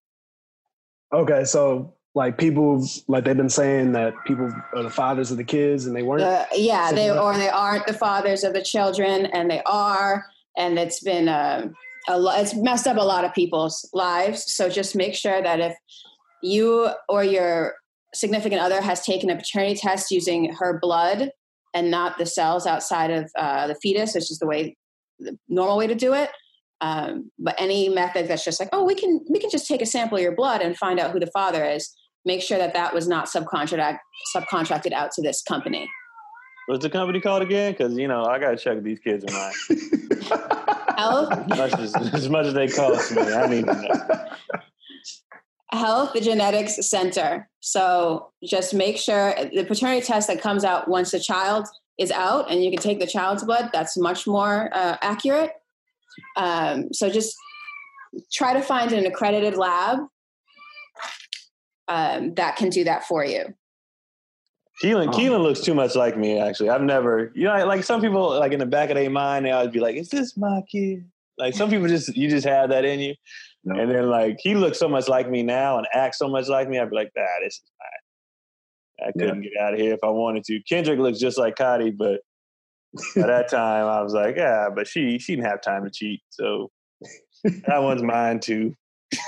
Okay, so like people, like they've been saying that people are the fathers of the kids and they weren't. The, yeah, they Something or they aren't the fathers of the children, and they are, and it's been um a lot. It's messed up a lot of people's lives. So just make sure that if you or your significant other has taken a paternity test using her blood and not the cells outside of uh, the fetus, which is the way the normal way to do it. Um, but any method that's just like, oh, we can we can just take a sample of your blood and find out who the father is. Make sure that that was not subcontract subcontracted out to this company. What's the company called again? Because you know I gotta check these kids are mine. Health As much as, as much as they cost me, I need to know. Health Genetics Center. So just make sure the paternity test that comes out once the child is out, and you can take the child's blood. That's much more uh, accurate. Um, so just try to find an accredited lab um, that can do that for you. Keelan, Oh. Keelan looks too much like me. Actually, I've never, you know, like some people, like in the back of their mind, they always be like, "Is this my kid?" Like some people just, you just have that in you. No. And then like he looks so much like me now and acts so much like me, I'd be like, "Ah, this is mine." I couldn't get out of here if I wanted to. Kendrick looks just like Cotty, but at that time I was like, "Yeah," but she she didn't have time to cheat, so that one's mine too.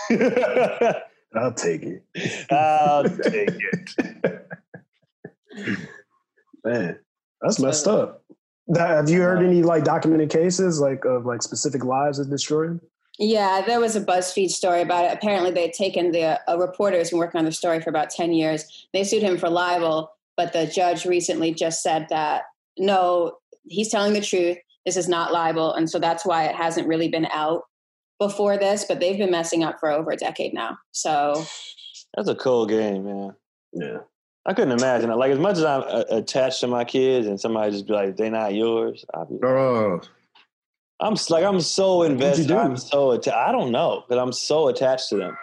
I'll take it. I'll take it. Man, that's messed up. That- Have you heard any like documented cases like of like specific lives that destroyed? Yeah, there was a BuzzFeed story about it. Apparently, they had taken the a reporter who's been working on the story for about ten years. They sued him for libel, but the judge recently just said that no, he's telling the truth. This is not libel, and so that's why it hasn't really been out before this. But they've been messing up for over a decade now. So That's a cool game, man. Yeah. I couldn't imagine it. Like as much as I'm uh, attached to my kids, and somebody just be like, "They're not yours." I'd be, like, Oh, I'm like I'm so invested. do? I'm so atta- I don't know because I'm so attached to them,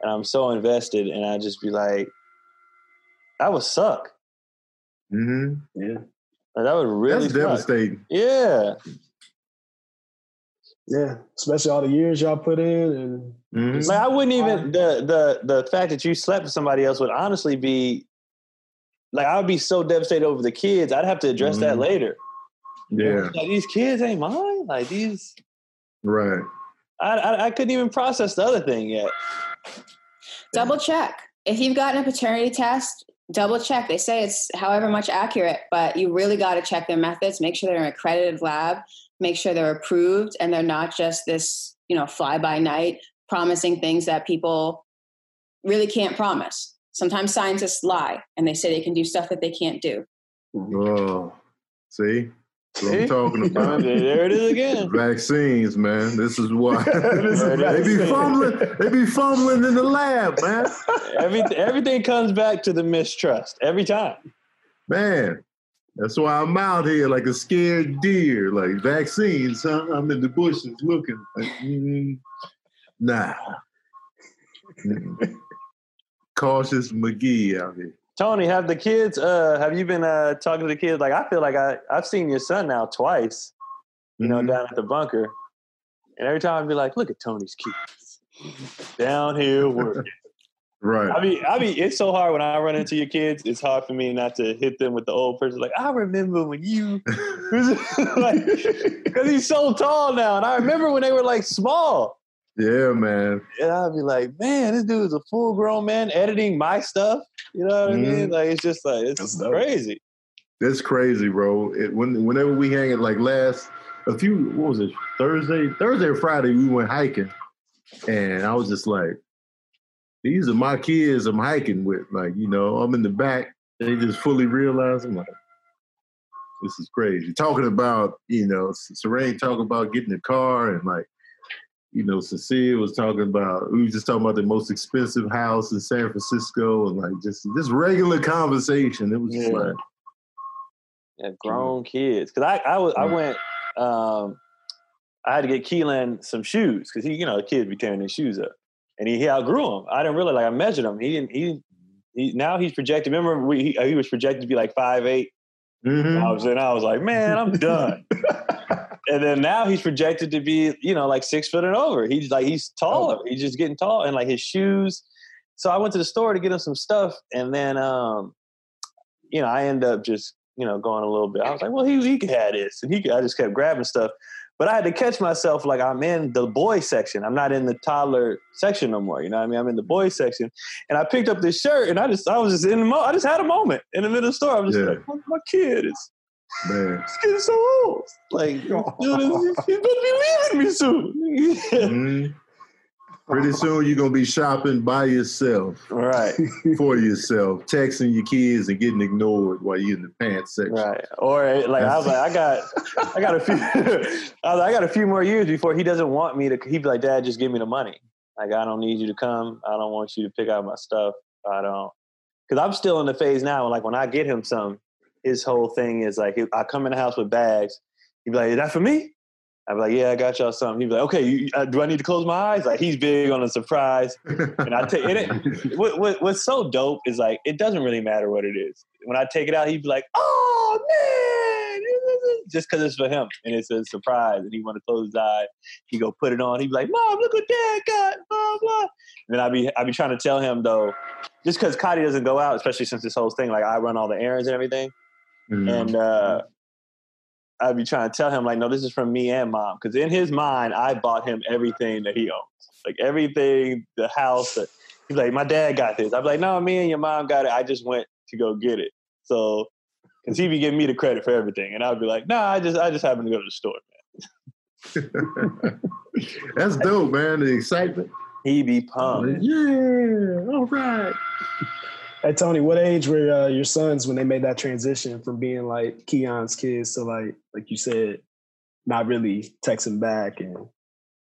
and I'm so invested, and I just be like, that would suck. hmm Yeah. Like, that would really That's suck. devastating. Yeah, Yeah. Especially all the years y'all put in and Mhm. like I wouldn't even the the the fact that you slept with somebody else would honestly be like I would be so devastated over the kids. I'd have to address that Mhm. later. Yeah, Like these kids ain't mine. Like these, right. I, I I couldn't even process the other thing yet. Double check. If you've gotten a paternity test, double check. They say it's however much accurate, but you really got to check their methods. Make sure they're an accredited lab. Make sure they're approved and they're not just this, you know, fly by night promising things that people really can't promise. Sometimes scientists lie and they say they can do stuff that they can't do. Oh, see, That's what I'm talking about. there it is again. Vaccines, man. This is why This is they be fumbling. They be fumbling in the lab, man. Everything everything comes back to the mistrust every time. Man, that's why I'm out here like a scared deer. Like vaccines, huh? I'm in the bushes looking. Like, mm, nah. Mm. Cautious McGee out here. Tony, have the kids? Uh, have you been uh, talking to the kids? Like I feel like I I've seen your son now twice. You know, Mhm. down at the bunker, and every time I'd be like, "Look at Tony's kids down here working." Right. I mean, I mean, it's so hard when I run into your kids. It's hard for me not to hit them with the old person. Like I remember when you, because he's so tall now, and I remember when they were like small. Yeah, man. And I'd be like, man, this dude's a full grown man editing my stuff. You know what I mean? Mhm. Like it's just like it's That's dope. crazy. That's crazy, bro. It, when whenever we hang it, like last a few, what was it? Thursday, Thursday or Friday, we went hiking, and I was just like, "These are my kids I'm hiking with." Like, you know, I'm in the back. They just fully realize I'm like, "This is crazy." Talking about, you know, Serene talking about getting a car, and like, you know, Cecilia was talking about. We was just talking about the most expensive house in San Francisco, and like just just regular conversation. It was just Yeah. like. Yeah, grown kids. Because I I was I went. Um, I had to get Keelan some shoes because he, you know, a kid be tearing his shoes up, and he, he outgrew them. I didn't really like. I measured him. He didn't. He, he now he's projected. Remember, we, he, he was projected to be like five eight. Mhm. I was and I was like, man, I'm done. and then now he's projected to be, you know, like six foot and over. He's like he's taller. He's just getting tall, and like his shoes. So I went to the store to get him some stuff, and then, um, you know, I end up just, you know, going a little bit. I was like, well, he he could have this, and he could, I just kept grabbing stuff. But I had to catch myself like I'm in the boy section. I'm not in the toddler section no more. You know what I mean? I'm in the boy section. And I picked up this shirt and I just I was just in the mo- I just had a moment in the middle of the store. I was just Yeah. like, my, my kid is Man. He's getting so old. Like, dude, he's, gonna be leaving me soon. Mhm. Pretty soon you're gonna be shopping by yourself right, for yourself, texting your kids and getting ignored while you're in the pants section. right. Or like, I was like, I got, I got a few, I, was like, I got a few more years before he doesn't want me to. He'd be like, Dad, just give me the money. Like, I don't need you to come. I don't want you to pick out my stuff. I don't, because I'm still in the phase now. Like, when I get him some, his whole thing is like, I come in the house with bags. He'd be like, Is that for me? I'd be like, yeah, I got y'all something. He'd be like, okay, you, uh, do I need to close my eyes? Like he's big on a surprise. And I take it. What, what, what's so dope is like it doesn't really matter what it is. When I take it out, he'd be like, oh man, just because it's for him and it's a surprise, and he want to close his eye. He go put it on. He'd be like, mom, look what dad got. Blah blah. And then I be I'd be trying to tell him though, just because Cotty doesn't go out, especially since this whole thing, like I run all the errands and everything, Mhm. and. uh I'd be trying to tell him like, no, this is from me and mom, because in his mind, I bought him everything that he owns, like everything, the house. He's like, my dad got this. I'd be like, no, me and your mom got it. I just went to go get it. So, because he'd be giving me the credit for everything, and I'd be like, no, I just, I just happened to go to the store. Man. That's dope, man. The excitement. he'd be pumped. Yeah, all right. Hey Tony, what age were uh, your sons when they made that transition from being like Keon's kids to like, like you said, not really texting back and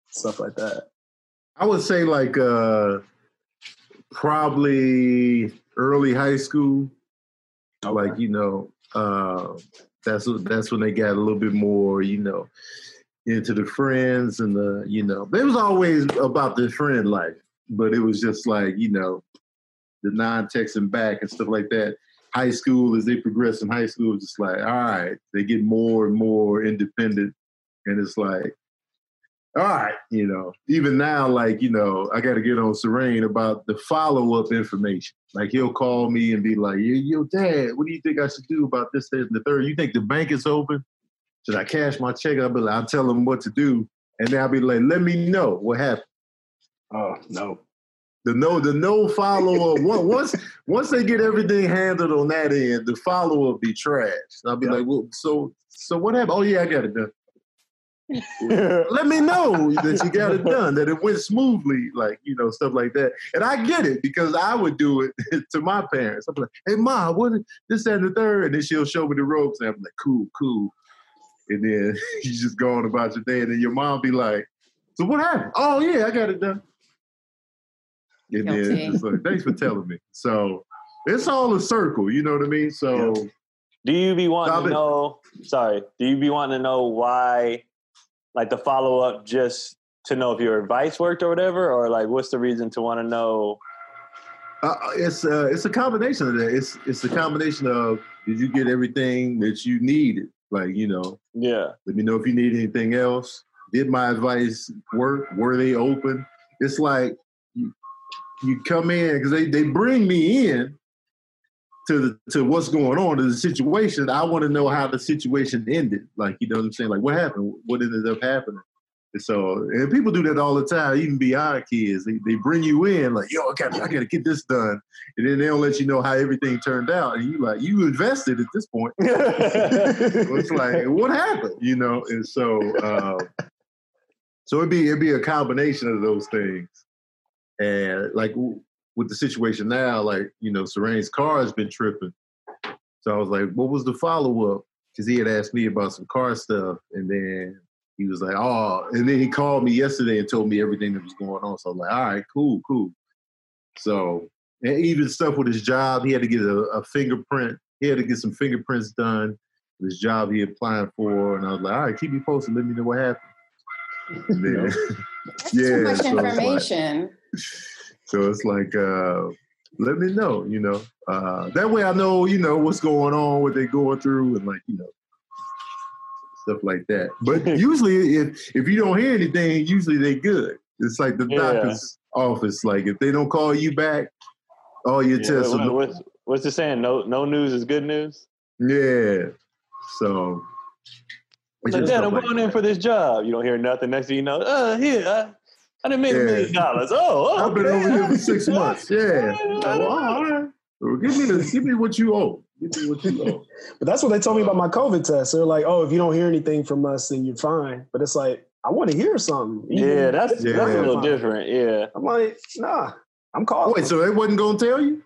stuff like that? I would say like uh probably early high school. Like, you know, uh that's that's when they got a little bit more, you know, into the friends and the you know it was always about the friend life but it was just like you know the non-texting back and stuff like that high school as they progress in high school just like all right they get more and more independent and it's like all right you know even now like you know i got to get on serene about the follow-up information like he'll call me and be like yo, yo dad what do you think i should do about this this, and the third you think the bank is open should I cash my check? I'll be like, I'll tell him what to do. And then I'll be like, let me know what happened. Oh no. The no, the no follow up. once once they get everything handled on that end, the follow up be trash. I'll be like, well, so so what happened? Oh yeah, I got it done. Let me know that you got it done, that it went smoothly, like you know, stuff like that. And I get it because I would do it to my parents. I'm like, hey mom, what is this that, and the third? And then she'll show me the ropes, and I'm like, cool, cool and then you just go on about your day, and then your mom be like, "So what happened? Oh yeah, I got it done." And Guilty. then it's like, "Thanks for telling me." So it's all a circle, you know what I mean? So, do you be wanting to know? Sorry, do you be wanting to know why, like the follow up, just to know if your advice worked or whatever, or like what's the reason to want to know? Uh, it's uh, it's a combination of that. It's it's a combination of did you get everything that you needed? Like, you know, yeah. Let me know if you need anything else. Did my advice work? Were they open? It's like you, come in because they, they bring me in to the to what's going on to the situation. I want to know how the situation ended. Like, you know what I'm saying? Like, what happened? What ended up happening? So and people do that all the time, even beyond kids. They, they bring you in like, yo, I got I got to get this done, and then they don't let you know how everything turned out, and you like you invested at this point. it's like, what happened, you know? And so, uh, so it'd be it'd be a combination of those things, and like with the situation now, like you know, Serene's car has been tripping. So I was like, what was the follow up? Because he had asked me about some car stuff, and then he was like, oh, and then he called me yesterday and told me everything that was going on. So I'm like, all right, cool, cool. So and even stuff with his job, he had to get a, a fingerprint. He had to get some fingerprints done. This job he applying for, and I was like, all right, keep me posted. Let me know what happened. Then, That's yeah, too much so information. Like, so it's like, uh, let me know, you know. Uh, that way I know, you know, what's going on, what they're going through, and like, you know, stuff like that. But usually, if if you don't hear anything, usually they good. It's like the yeah. doctor's office. Like if they don't call you back, all your yeah, tests. What, what's, what's the saying? No, no news is good news. Yeah. So. Like, Dad, I'm like going that. in for this job. You don't hear nothing. Next thing you know, uh, here, I, didn't make a million dollars. Oh, oh, I've been over here for six months. Yeah. oh, all right. Well, give me the, give me what you owe. Give me what you owe. but that's what they told me about my COVID test. They're like, "Oh, if you don't hear anything from us, then you're fine." But it's like, I want to hear something. yeah, that's yeah. that's a little different. Yeah, I'm like, nah, I'm calling. Wait, so they wasn't gonna tell you?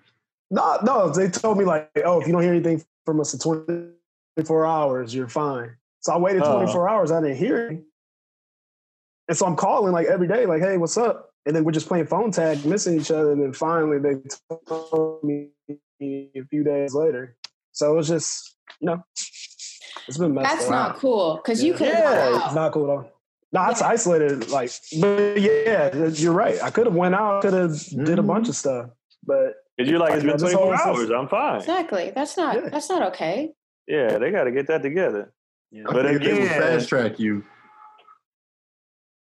No, no, they told me like, "Oh, if you don't hear anything from us in 24 hours, you're fine." So I waited uh, 24 hours. I didn't hear anything. And so I'm calling like every day, like, hey, what's up? And then we're just playing phone tag, missing each other. And then finally they told me a few days later. So it was just, you know, it's been messed That's up. not cool because yeah. you could yeah, it's not cool at all. No, yeah. isolated. Like, but yeah, you're right. I could have went out, could have mm-hmm. did a bunch of stuff, but you're like, it's been 24 hours. I'm fine. Exactly. That's not. Yeah. That's not okay. Yeah, they got to get that together. Yeah. But again, fast track you.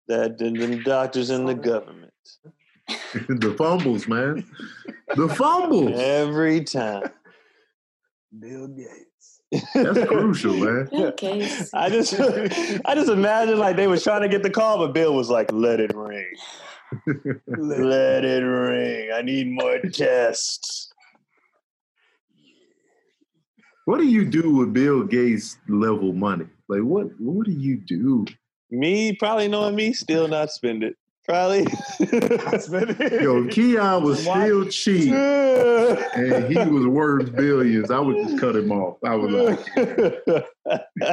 That the doctors and the government. the fumbles, man. The fumbles every time. Bill Gates. That's crucial, man. Bill Gates. I just, I just imagine like they was trying to get the call, but Bill was like, "Let it ring, let, let it ring. I need more tests." What do you do with Bill Gates level money? Like, what? What do you do? Me, probably knowing me, still not spend it. Probably. Yo, Keon was still cheap and he was worth billions. I would just cut him off. I was like,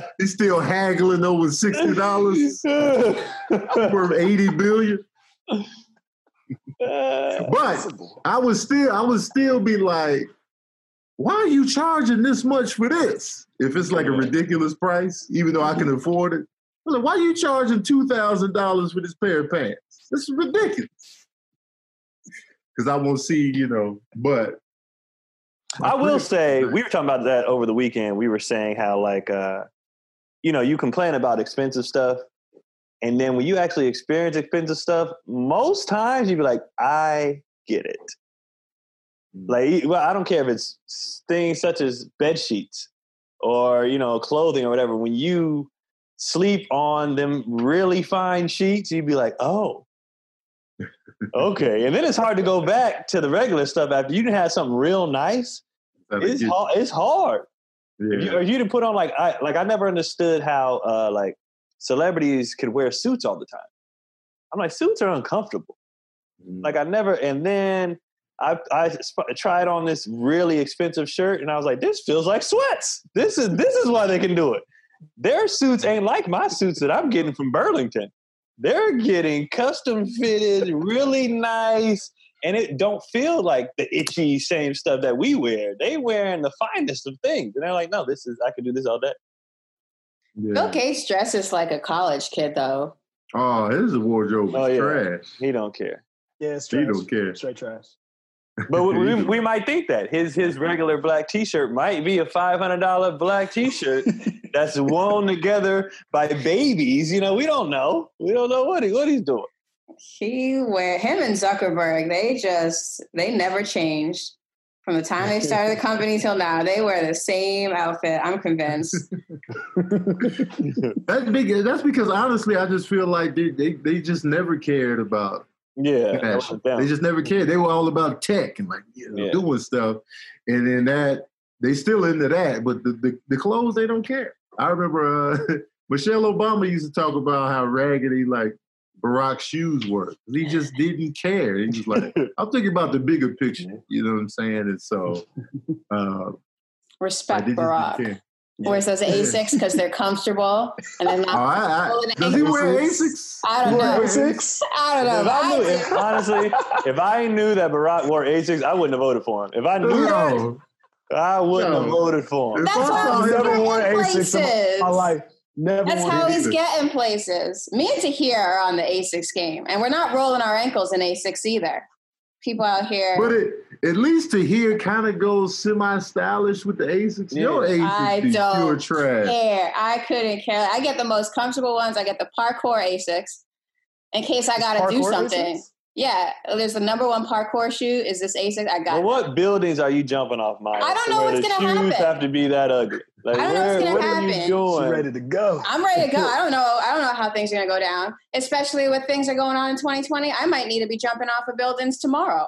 he's still haggling over sixty dollars. worth eighty billion. but I would still, I would still be like, why are you charging this much for this? If it's like a ridiculous price, even though I can afford it. Like, why are you charging two thousand dollars for this pair of pants? This is ridiculous. Because I won't see, you know, but I will say we were talking about that over the weekend. We were saying how like uh you know, you complain about expensive stuff and then when you actually experience expensive stuff, most times you'd be like, I get it. Like well, I don't care if it's things such as bed sheets or, you know, clothing or whatever. When you sleep on them really fine sheets, you'd be like, oh, okay. And then it's hard to go back to the regular stuff after you didn't have something real nice. It's hard. It's hard. Yeah. If you, if you didn't put on like I like I never understood how uh like celebrities could wear suits all the time. I'm like suits are uncomfortable. Mm. Like I never. And then I I sp- tried on this really expensive shirt, and I was like, this feels like sweats. This is this is why they can do it. Their suits ain't like my suits that I'm getting from Burlington. They're getting custom fitted, really nice, and it don't feel like the itchy same stuff that we wear. They wearing the finest of things, and they're like, no, this is I can do this all day. Yeah. Bill Gates dresses like a college kid, though. Oh, his wardrobe oh, is Oh, yeah. trash. He don't care. Yeah, it's He trash. don't care. Straight trash. But we, we, we might think that his his regular black T-shirt might be a five hundred dollar black T-shirt that's woven together by babies. You know, we don't know. We don't know what he what he's doing. He wear him and Zuckerberg. They just they never changed from the time they started the company till now. They wear the same outfit. I'm convinced. That's big. That's because honestly, I just feel like they they, they just never cared about Yeah, fashion. them. They just never cared. They were all about tech and like you know, Yeah. doing stuff, and then that they still into that, but the, the the clothes they don't care. I remember uh, Michelle Obama used to talk about how raggedy like Barack's shoes were. He just didn't care. He was like, I'm thinking about the bigger picture. You know what I'm saying? And so, uh, Respect they just Barack. Care. Wears those Asics because they're comfortable and they're Oh, not. I, Well, I, does he wear Asics. Asics? I don't You know. wear Asics? I don't know. If I knew, if, honestly, if I knew that Barack wore Asics, I wouldn't have voted for him. If I knew No. that, I wouldn't have voted for him. If That's I how he's Never worn getting Asics in places. my life. Never That's how he's getting places. Me and Tahir are on the Asics game, and we're not rolling our ankles in Asics either. People out here. But it, at least Tahir kind of goes semi-stylish with the Asics. Your Yeah. I Asics be don't trash. care. I couldn't care. I get the most comfortable ones. I get the parkour Asics in case I got to do something. Asics? Yeah, there's the number one parkour shoe. Is this Asics? I got. Well, what buildings are you jumping off, Maya? I don't know where what's the gonna shoes happen. have to be that ugly. Like, I don't know what's gonna what are you happen. She doing? ready to go. I'm ready to go. I don't know. I don't know how things are gonna go down, especially with things that are going on in 2020. I might need to be jumping off of buildings tomorrow.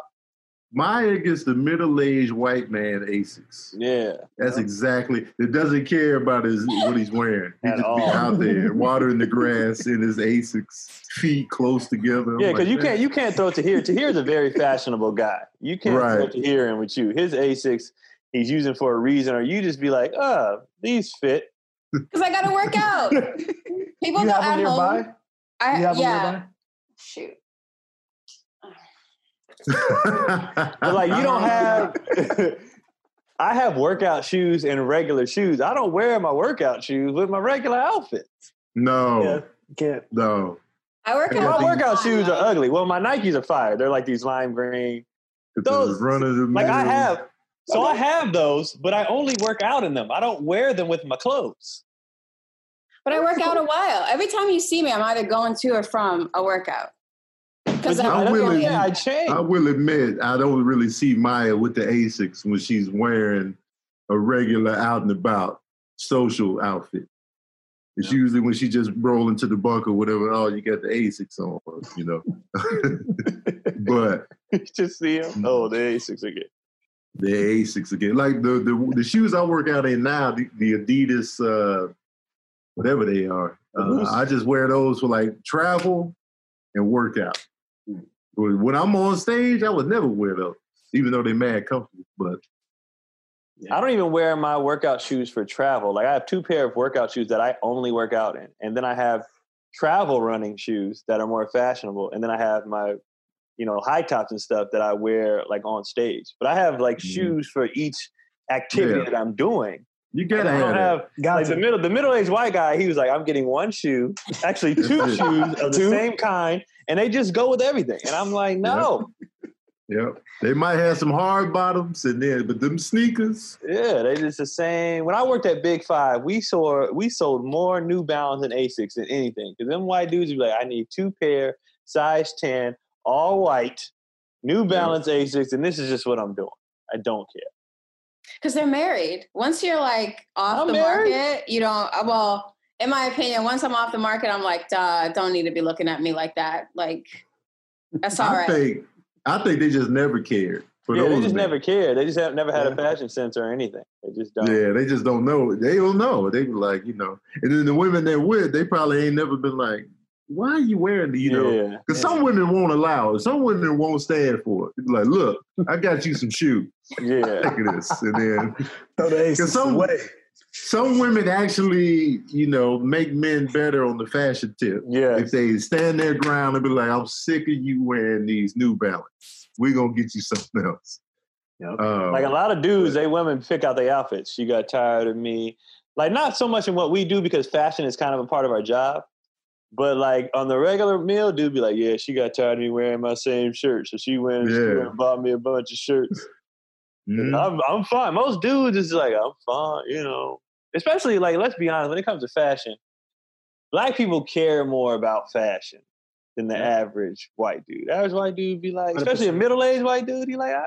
Maya gets the middle-aged white man Asics. Yeah. That's exactly. It doesn't care about his what he's wearing. He At just be all. out there watering the grass in his Asics, feet close together. I'm Yeah, like, because you man, can't you can't throw Tahir. Tahir's a very fashionable guy. You can't throw Right. Tahir in with you. His Asics he's using for a reason, or you just be like, oh, these fit. Because I gotta work out. People you know have them at nearby? home. I, You have them yeah. nearby? Shoot. But like you don't have I have workout shoes and regular shoes. I don't wear my workout shoes with my regular outfits. no, Yeah, can't. no. I work out. My workout fine, shoes though. are ugly. Well, my Nikes are fire. They're like these lime green. Those- run Like I have so I have those, but I only work out in them. I don't wear them with my clothes. But I work out a while. Every time you see me, I'm either going to or from a workout. Because I'm I'm willing- yeah, I change. I will admit, I don't really see Maya with the Asics when she's wearing a regular out and about social outfit. It's usually when she just roll into the bunk or whatever. Oh, you got the Asics on, you know. but just see them. Oh, the Asics again. the Asics again, like the the, the shoes I work out in now, the, the Adidas, uh, whatever they are. Uh, I just wear those for like travel and workout. When I'm on stage, I would never wear those, even though they're mad comfortable. But I don't even wear my workout shoes for travel. Like I have two pair of workout shoes that I only work out in, and then I have travel running shoes that are more fashionable, and then I have my, you know, high tops and stuff that I wear like on stage. But I have like Mhm. shoes for each activity Yeah. that I'm doing. You I gotta don't have, that. have Got like the middle the middle aged white guy. He was like, I'm getting one shoe, actually two shoes of the Two? same kind, and they just go with everything. And I'm like, no, Yep. They might have some hard bottoms in there, but them sneakers, yeah, they just the same. When I worked at Big Five, we saw we sold more New Balance and Asics than anything. Because them white dudes would be like, I need two pair, size ten, all white, New Balance Asics, and this is just what I'm doing. I don't care. Because they're married. Once you're like off I'm the married. market, you don't. uh, Well, in my opinion, once I'm off the market, I'm like, duh, don't need to be looking at me like that. Like, that's all I right. think I think they just never cared. For yeah, they just men. never care. They just have never had a Yeah. fashion sense or anything. They just don't. Yeah, they just don't know. They don't know. They be like, you know, and then the women they're with, they probably ain't never been like, why are you wearing the, you know? yeah. Because some women won't allow it. Some women won't stand for it. They like, look, I got you some shoes. yeah. Look at this. And then Throw the aces some- away. some women actually, you know, make men better on the fashion tip. Yeah. If they stand their ground and be like, I'm sick of you wearing these New Balance. We're going to get you something else. Yep. Um, Like a lot of dudes, they women pick out their outfits. She got tired of me. Like not so much in what we do because fashion is kind of a part of our job. But like on the regular meal, dude be like, yeah, she got tired of me wearing my same shirt, so she went, she Yeah. went and bought me a bunch of shirts. mhm. I'm I'm fine. Most dudes is like I'm fine, you know. Especially like let's be honest, when it comes to fashion, black people care more about fashion than the average white dude. Average white dude be like, especially a 100%. middle aged white dude, he like, I,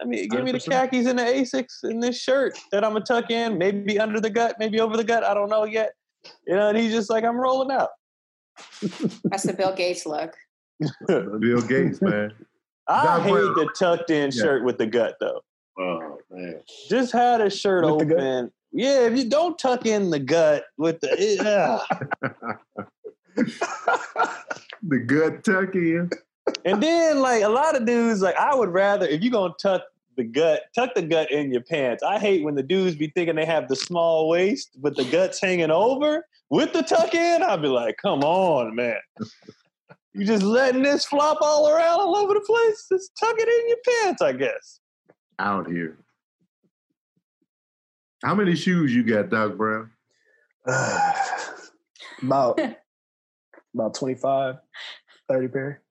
I mean, give me the khakis and the Asics and this shirt that I'm gonna tuck in, maybe under the gut, maybe over the gut. I don't know yet. You know, and he's just like, I'm rolling out. That's the Bill Gates look. Bill Gates, man. I Doc hate Brown. the tucked in Yeah. shirt with the gut though. Oh, man. Just had a shirt With open. Yeah, if you don't tuck in the gut with the it, the gut tuck in. and then like a lot of dudes, like I would rather if you're gonna tuck the gut, tuck the gut in your pants. I hate when the dudes be thinking they have the small waist with the guts hanging over with the tuck in. I'd be like, come on, man. You just letting this flop all around all over the place? Just tuck it in your pants, I guess. Out here. How many shoes you got, Doc Brown? about about 25, 30 pair.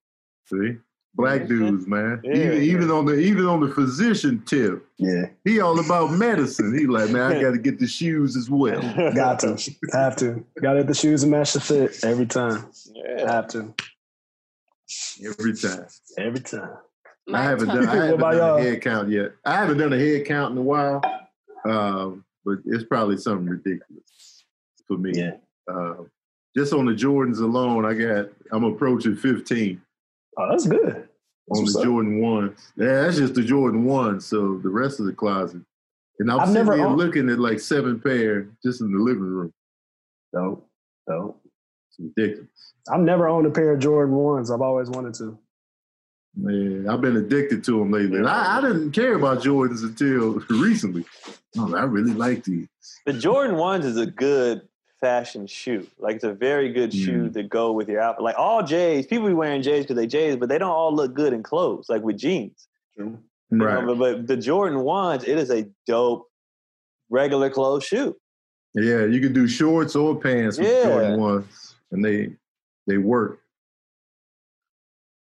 See? Black dudes, man. Yeah. even, even on the even on the physician tip, Yeah, he all about medicine. He like, man, I got to get the shoes as well. got to, have to, got to get the shoes and match the fit every time. Yeah. Have to, Every time. every time. I haven't done, I haven't about done y'all? a head count yet. I haven't done a head count in a while, um, but it's probably something ridiculous for me. Yeah. Uh, just on the Jordans alone, I got I'm approaching 15 Oh, that's good. That's on the up. Jordan one. Yeah, that's just the Jordan one. So the rest of the closet, and I'm I've sitting never here owned- looking at like seven pair just in the living room. Dope, dope. It's ridiculous. I've never owned a pair of Jordan ones. I've always wanted to. Man, I've been addicted to them lately. And I, I didn't care about Jordans until recently. Oh, I really like these. The Jordan ones is a good fashion shoe. Like it's a very good shoe Mm. to go with your outfit. Like all J's, people be wearing J's because they J's, but they don't all look good in clothes, like with jeans. You know, Right. but, but the Jordan ones, it is a dope regular clothes shoe. Yeah, you can do shorts or pants with Yeah. Jordan ones, and they they work.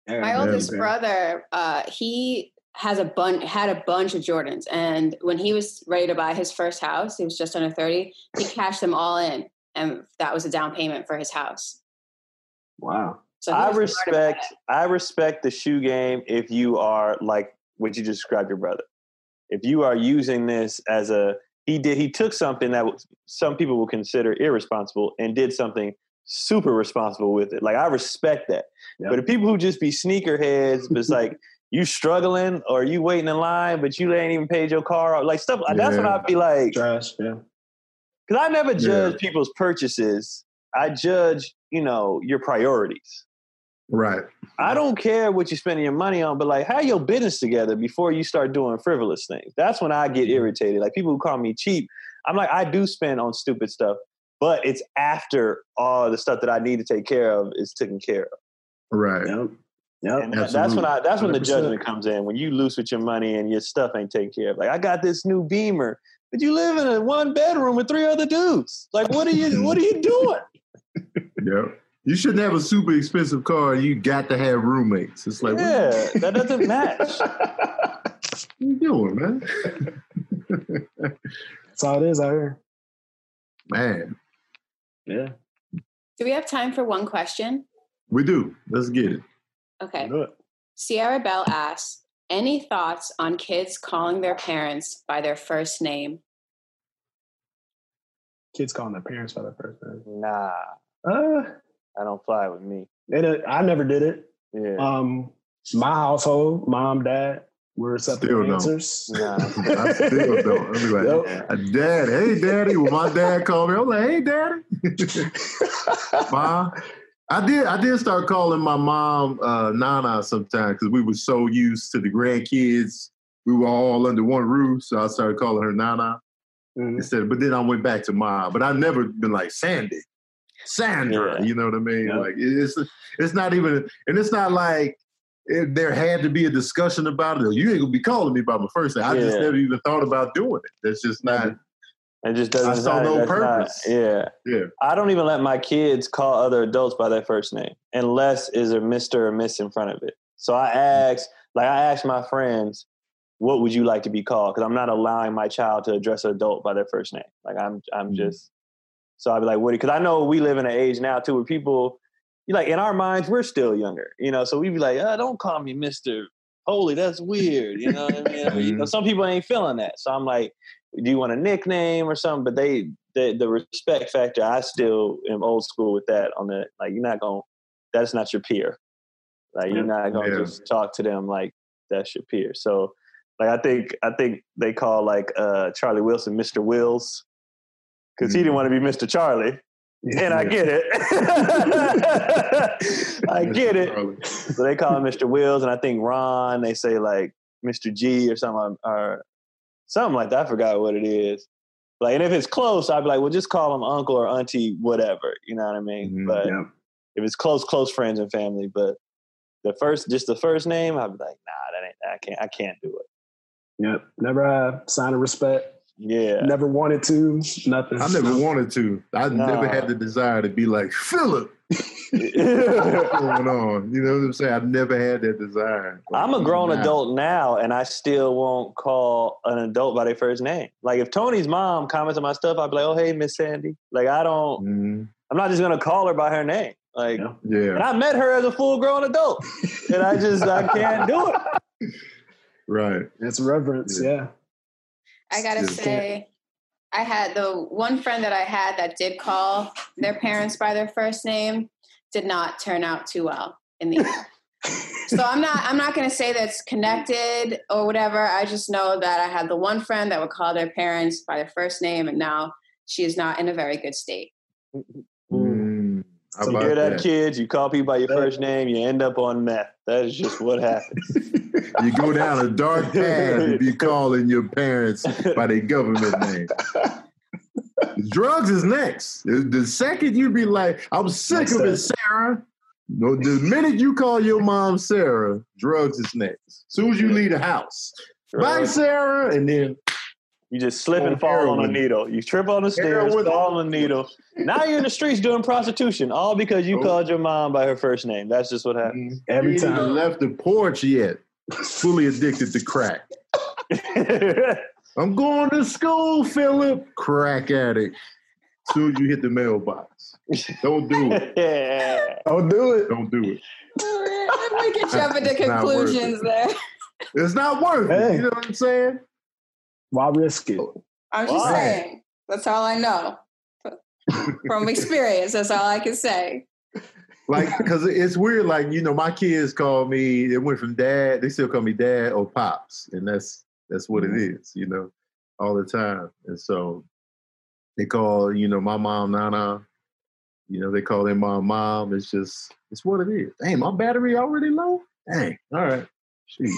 My Yeah, oldest man. brother, uh, he has a bunch had a bunch of Jordans, and when he was ready to buy his first house, he was just under thirty. He cashed them all in, and that was a down payment for his house. Wow. So I was smart about respect I respect the shoe game if you are like what you just described your brother. If you are using this as a he did he took something that some people will consider irresponsible and did something super responsible with it. Like I respect that. Yep. But the people who just be sneakerheads, but it's like you struggling or you waiting in line, but you ain't even paid your car off, like stuff. That's what I'd be like, Trash. Yeah. Because I never judge Yeah. people's purchases. I judge, you know, your priorities. Right. I don't care what you're spending your money on, but like have your business together before you start doing frivolous things. That's when I get irritated. Like people who call me cheap, I'm like, I do spend on stupid stuff, but it's after all the stuff that I need to take care of is taken care of. Right. Yep. Yep. That- that's when I that's when the 100%. judgment comes in. When you loose with your money and your stuff ain't taken care of. Like I got this new beamer but you live in a one bedroom with three other dudes. Like, what are you what are you doing? Yeah. You shouldn't have a super expensive car. You got to have roommates. It's like, Yeah, that doesn't match. what are you doing, man? That's all it is out here. man, Yeah. Do we have time for one question? we do. Let's get it. Okay. Do it. Sierra Bell asks, any thoughts on kids calling their parents by their first name? Kids calling their parents by their first name. Nah, Uh, I don't fly with me. it, uh, I never did it. Yeah. Um, my household, mom, dad, we're accepting Still no. answers. Nah. I still don't. I'll be like, Yep. "Uh, Dad, hey, Daddy. When my dad called me, I'm like, hey, Daddy. Ma. I did. I did start calling my mom uh, Nana sometimes because we were so used to the grandkids. We were all under one roof, so I started calling her Nana Mhm. instead. But then I went back to Ma. But I've never been like Sandy, Sandra. Yeah. You know what I mean? Yeah. Like it's it's not even, and it's not like it, there had to be a discussion about it. You ain't gonna be calling me by my first name. I just never even thought about doing it. That's just not. It just doesn't. I saw no that's not- purpose. yeah. Yeah. I don't even let my kids call other adults by their first name unless is a Mister or Miss in front of it. So I ask, like I ask my friends, what would you like to be called? Because I'm not allowing my child to address an adult by their first name. Like I'm, I'm Mhm. just. So I'd be like, what? Because I know we live in an age now too where people, you like in our minds we're still younger, you know. So we'd be like, oh, don't call me Mister Holy, that's weird, you know what I mean? You know, some people ain't feeling that, so I'm like, do you want a nickname or something? But they, the, the respect factor, I still am old school with that. On the like, you're not going, to that's not your peer. Like, you're not going to Yeah. just talk to them like that's your peer. So, like, I think, I think they call like uh, Charlie Wilson Mr. Wills because he didn't want to be Mr. Charlie, and I get it. I get it. So they call him Mr. Wills, and I think Ron. They say like Mr. G or something, or something like that. I forgot what it is. Like, and if it's close, I'd be like, well, just call them uncle or auntie, whatever. You know what I mean? Mhm. But Yeah. if it's close, close friends and family, but the first, just the first name, I'd be like, nah, that ain't. I can't. I can't do it. Yep. Never had sign of respect. Yeah. Never wanted to. Nothing. I never wanted to. I never had the desire to be like Philip. What's going on? You know what I'm saying? I never had that desire. I'm a grown Nah. adult now, and I still won't call an adult by their first name. Like if Tony's mom comments on my stuff, I'd be like, "Oh, hey, Miss Sandy." Like I don't. Mhm. I'm not just gonna call her by her name. Like, Yeah. and I met her as a full grown adult, and I just I can't do it. right. It's reverence. Yeah. Yeah. I gotta say, I had the one friend that I had that did call their parents by their first name did not turn out too well in the end. so I'm not I'm not gonna say that's connected or whatever. I just know that I had the one friend that would call their parents by their first name, and now she is not in a very good state. Mm-hmm. How So about Hear that, that? kids? You call people by your Yeah. first name, you end up on meth. That is just what happens. You go down a dark path if you be calling your parents by their government name. Drugs is next. The second you be like, I'm sick Next of it, step. Sarah. No, the minute you call your mom Sarah, drugs is next. soon as you leave the house. Bye, Sarah. And then You just slip and On fall on a needle. You trip on the stairs, Heroin. fall on a needle. Now you're in the streets doing prostitution, all because you Oh. called your mom by her first name. That's just what happened. Mm-hmm. Every you ain't even time. left the porch yet. Fully addicted to crack. I'm going to school, Philip. Crack addict. Soon you hit the mailbox. Don't do it. yeah. Don't do it. Don't do it. we can jump into It's it. conclusions there. It's not worth it. Hey. You know what I'm saying? Why risk it? Oh, I'm just Why? saying. That's all I know from experience. That's all I can say. Like, because it's weird. Like, you know, my kids call me. It went from dad. They still call me dad or pops, and that's that's what it mm-hmm. is. You know, all the time. And so they call, you know, my mom Nana. You know, they call their mom mom. It's just it's what it is. Dang, my battery already low. Dang. All right. Shoot.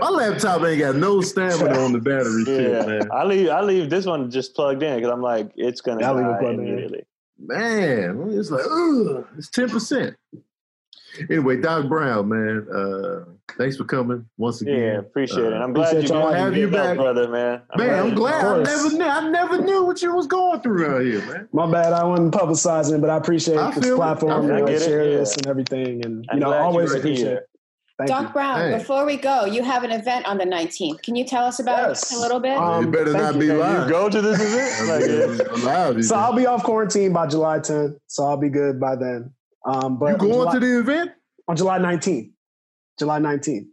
My laptop ain't got no stamina on the battery shit, Yeah. man. I leave I leave this one just plugged in because I'm like, it's gonna I'll leave it die plugged in. immediately. Man, it's like, ugh, it's ten percent. anyway, Doc Brown, man, uh, thanks for coming once again. Yeah, appreciate it. Uh, I'm glad you appreciate y'all been having you getting up, back. brother, man. man, I'm glad. I never, knew, I never knew what you was going through around here, man. My bad, I wasn't publicizing but I appreciate I this feel it. platform I to get it, share yeah. this and everything. And I'm you know, glad you always appreciate here. It. Thank Doc you. Brown, Hey. before we go, you have an event on the 19th. Can you tell us about Yes. it a little bit? Um, it better not you. be Can you. Go to this event. Like. Allowed, So I'll be off quarantine by July 10th, so I'll be good by then. Um, but you on going July, to the event? on July 19th? July 19th.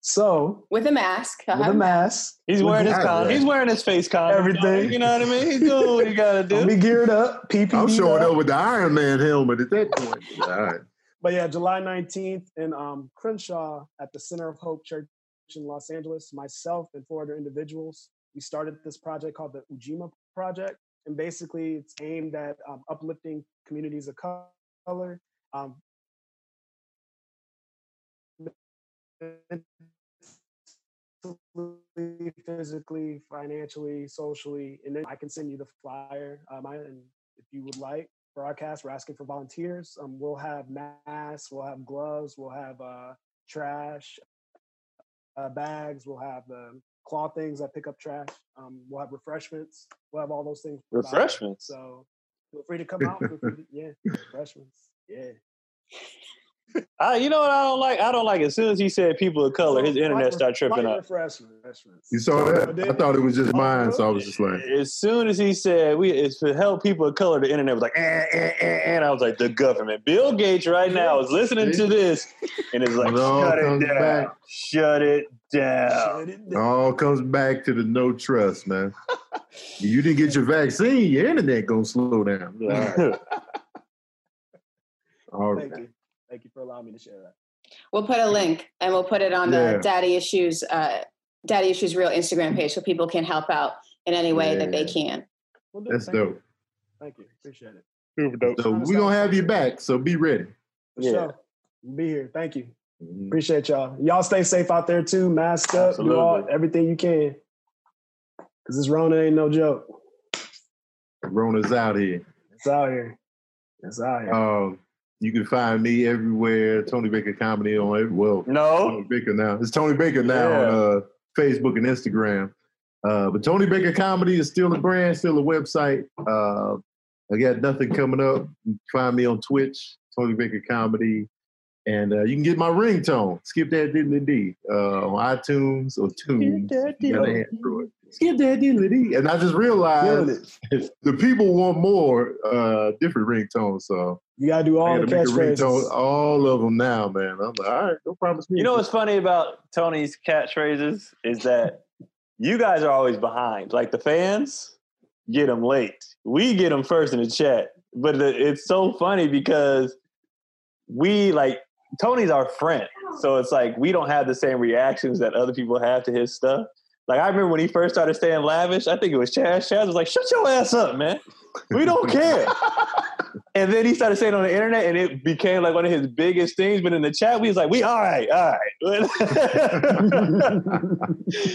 So With a mask. He'll with a mask, He's wearing his Right. He's wearing his face con. Everything. You know what I mean? He's doing what he got to do. be geared up. PPD. I'm showing up. up with the Iron Man helmet at that point. All right. But yeah, July 19th in um, Crenshaw at the Center of Hope Church in Los Angeles, myself and four other individuals, we started this project called the Ujima Project. And basically, it's aimed at um, uplifting communities of color, um, physically, financially, socially. And then I can send you the flyer. Um, I, and if you would like, for our cast, we're asking for volunteers. Um, we'll have masks, we'll have gloves, we'll have uh, trash uh, bags, we'll have the cloth things that pick up trash. Um, we'll have refreshments. We'll have all those things. Refreshments? So feel free to come out. To, yeah, refreshments. Yeah. I, you know what I don't like? I don't like as soon as he said people of color, his internet light- started tripping light up. Refreshments. refreshments. You saw that? I thought it was just Oh, mine, so I was just like, As soon as he said we it's to help people of color, the internet was like, eh, eh, eh, eh, and I was like, the government. Bill Gates right now is listening to this and it's like, It shut it down. back. Shut it down. Shut it it down. all comes back to the no trust, man. you didn't get your vaccine, your internet gonna slow down. All right. All right. Thank you. For allowing me to share that. We'll put a link and we'll put it on Yeah. the Daddy Issues uh, Daddy Issues Real Instagram page so people can help out in any way that they can. We'll do. That's Thank you. dope. Thank you. Appreciate it. Super dope. So we're gonna have you back, so be ready. For Yeah. sure. We'll be here. Thank you. Mhm. Appreciate y'all. Y'all stay safe out there too. Mask up. Do all, Absolutely. everything you can. Cause this Rona ain't no joke. Rona's out here. It's out here. It's out here. Um, you can find me everywhere. Tony Baker Comedy on every well, No. Tony Baker now. It's Tony Baker now Yeah. on uh, Facebook and Instagram. Uh, but Tony Baker Comedy is still a brand, still a website. Uh, I got nothing coming up. You can find me on Twitch, Tony Baker Comedy. And uh, you can get my ringtone, Skip That Diddly D, uh, on iTunes or Tunes. if You got an Android. Skip That Diddly And I just realized the people want more uh, different ringtones. So You gotta do all got the to make a ringtone, catchphrases. all of them now, man. I'm like, all right, don't promise me. You know what's funny about Tony's catchphrases is that you guys are always behind. Like the fans get them late. We get them first in the chat. But the, it's so funny because we like Tony's our friend. So it's like we don't have the same reactions that other people have to his stuff. Like I remember when he first started staying lavish, I think it was Chaz. Chaz was like, shut your ass up, man. We don't care. And then he started saying it on the internet, and it became like one of his biggest things. But in the chat, we was like, "We all right, all right."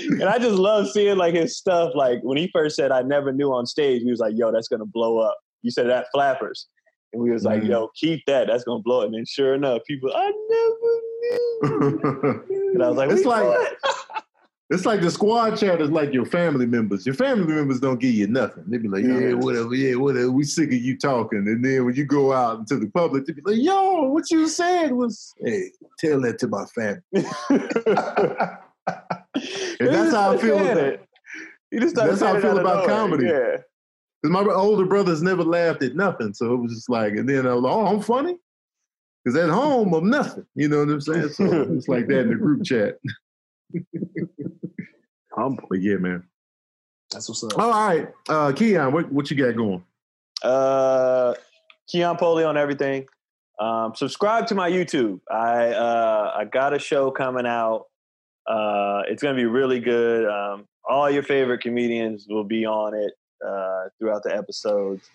and I just love seeing like his stuff. Like when he first said, "I never knew on stage," he was like, "Yo, that's gonna blow up." You said that flappers, and we was like, Mhm. "Yo, keep that. That's gonna blow." up. And then sure enough, people, I never knew. And I was like, It's "We like- what?" It's like the squad chat is like your family members. Your family members don't give you nothing. They be like, yeah, whatever, yeah, whatever. We sick of you talking. And then when you go out into the public, they be like, yo, what you said was, hey, tell that to my family. And that's how I feel about- it. You just That's how I feel about comedy. Yeah. Because my older brothers never laughed at nothing. So it was just like, and then I was like, oh, I'm funny. Because at home, I'm nothing. You know what I'm saying? So it's like that in the group chat. Humble. But yeah, man. That's what's up. All right. Uh, Keon, what, what you got going? Uh, Keon Polee on everything. Um, subscribe to my YouTube. I uh, I got a show coming out. Uh, it's gonna be really good. Um, all your favorite comedians will be on it uh, throughout the episodes.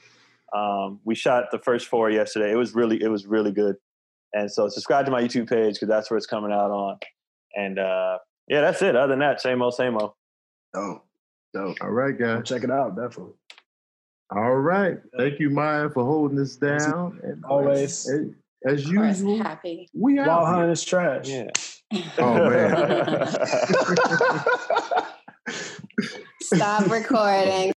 Um, we shot the first four yesterday. It was really it was really good. And so subscribe to my YouTube page because that's where it's coming out on. And uh, yeah, that's it. Other than that, same old, same old. Dope. Dope. All right, guys. check it out, definitely. All right. Thank you, Maya, for holding this down. And uh, Always. Hey, as Of course, usual, happy. we are. Wild here. Hunt is trash. Yeah. Oh man. Stop recording.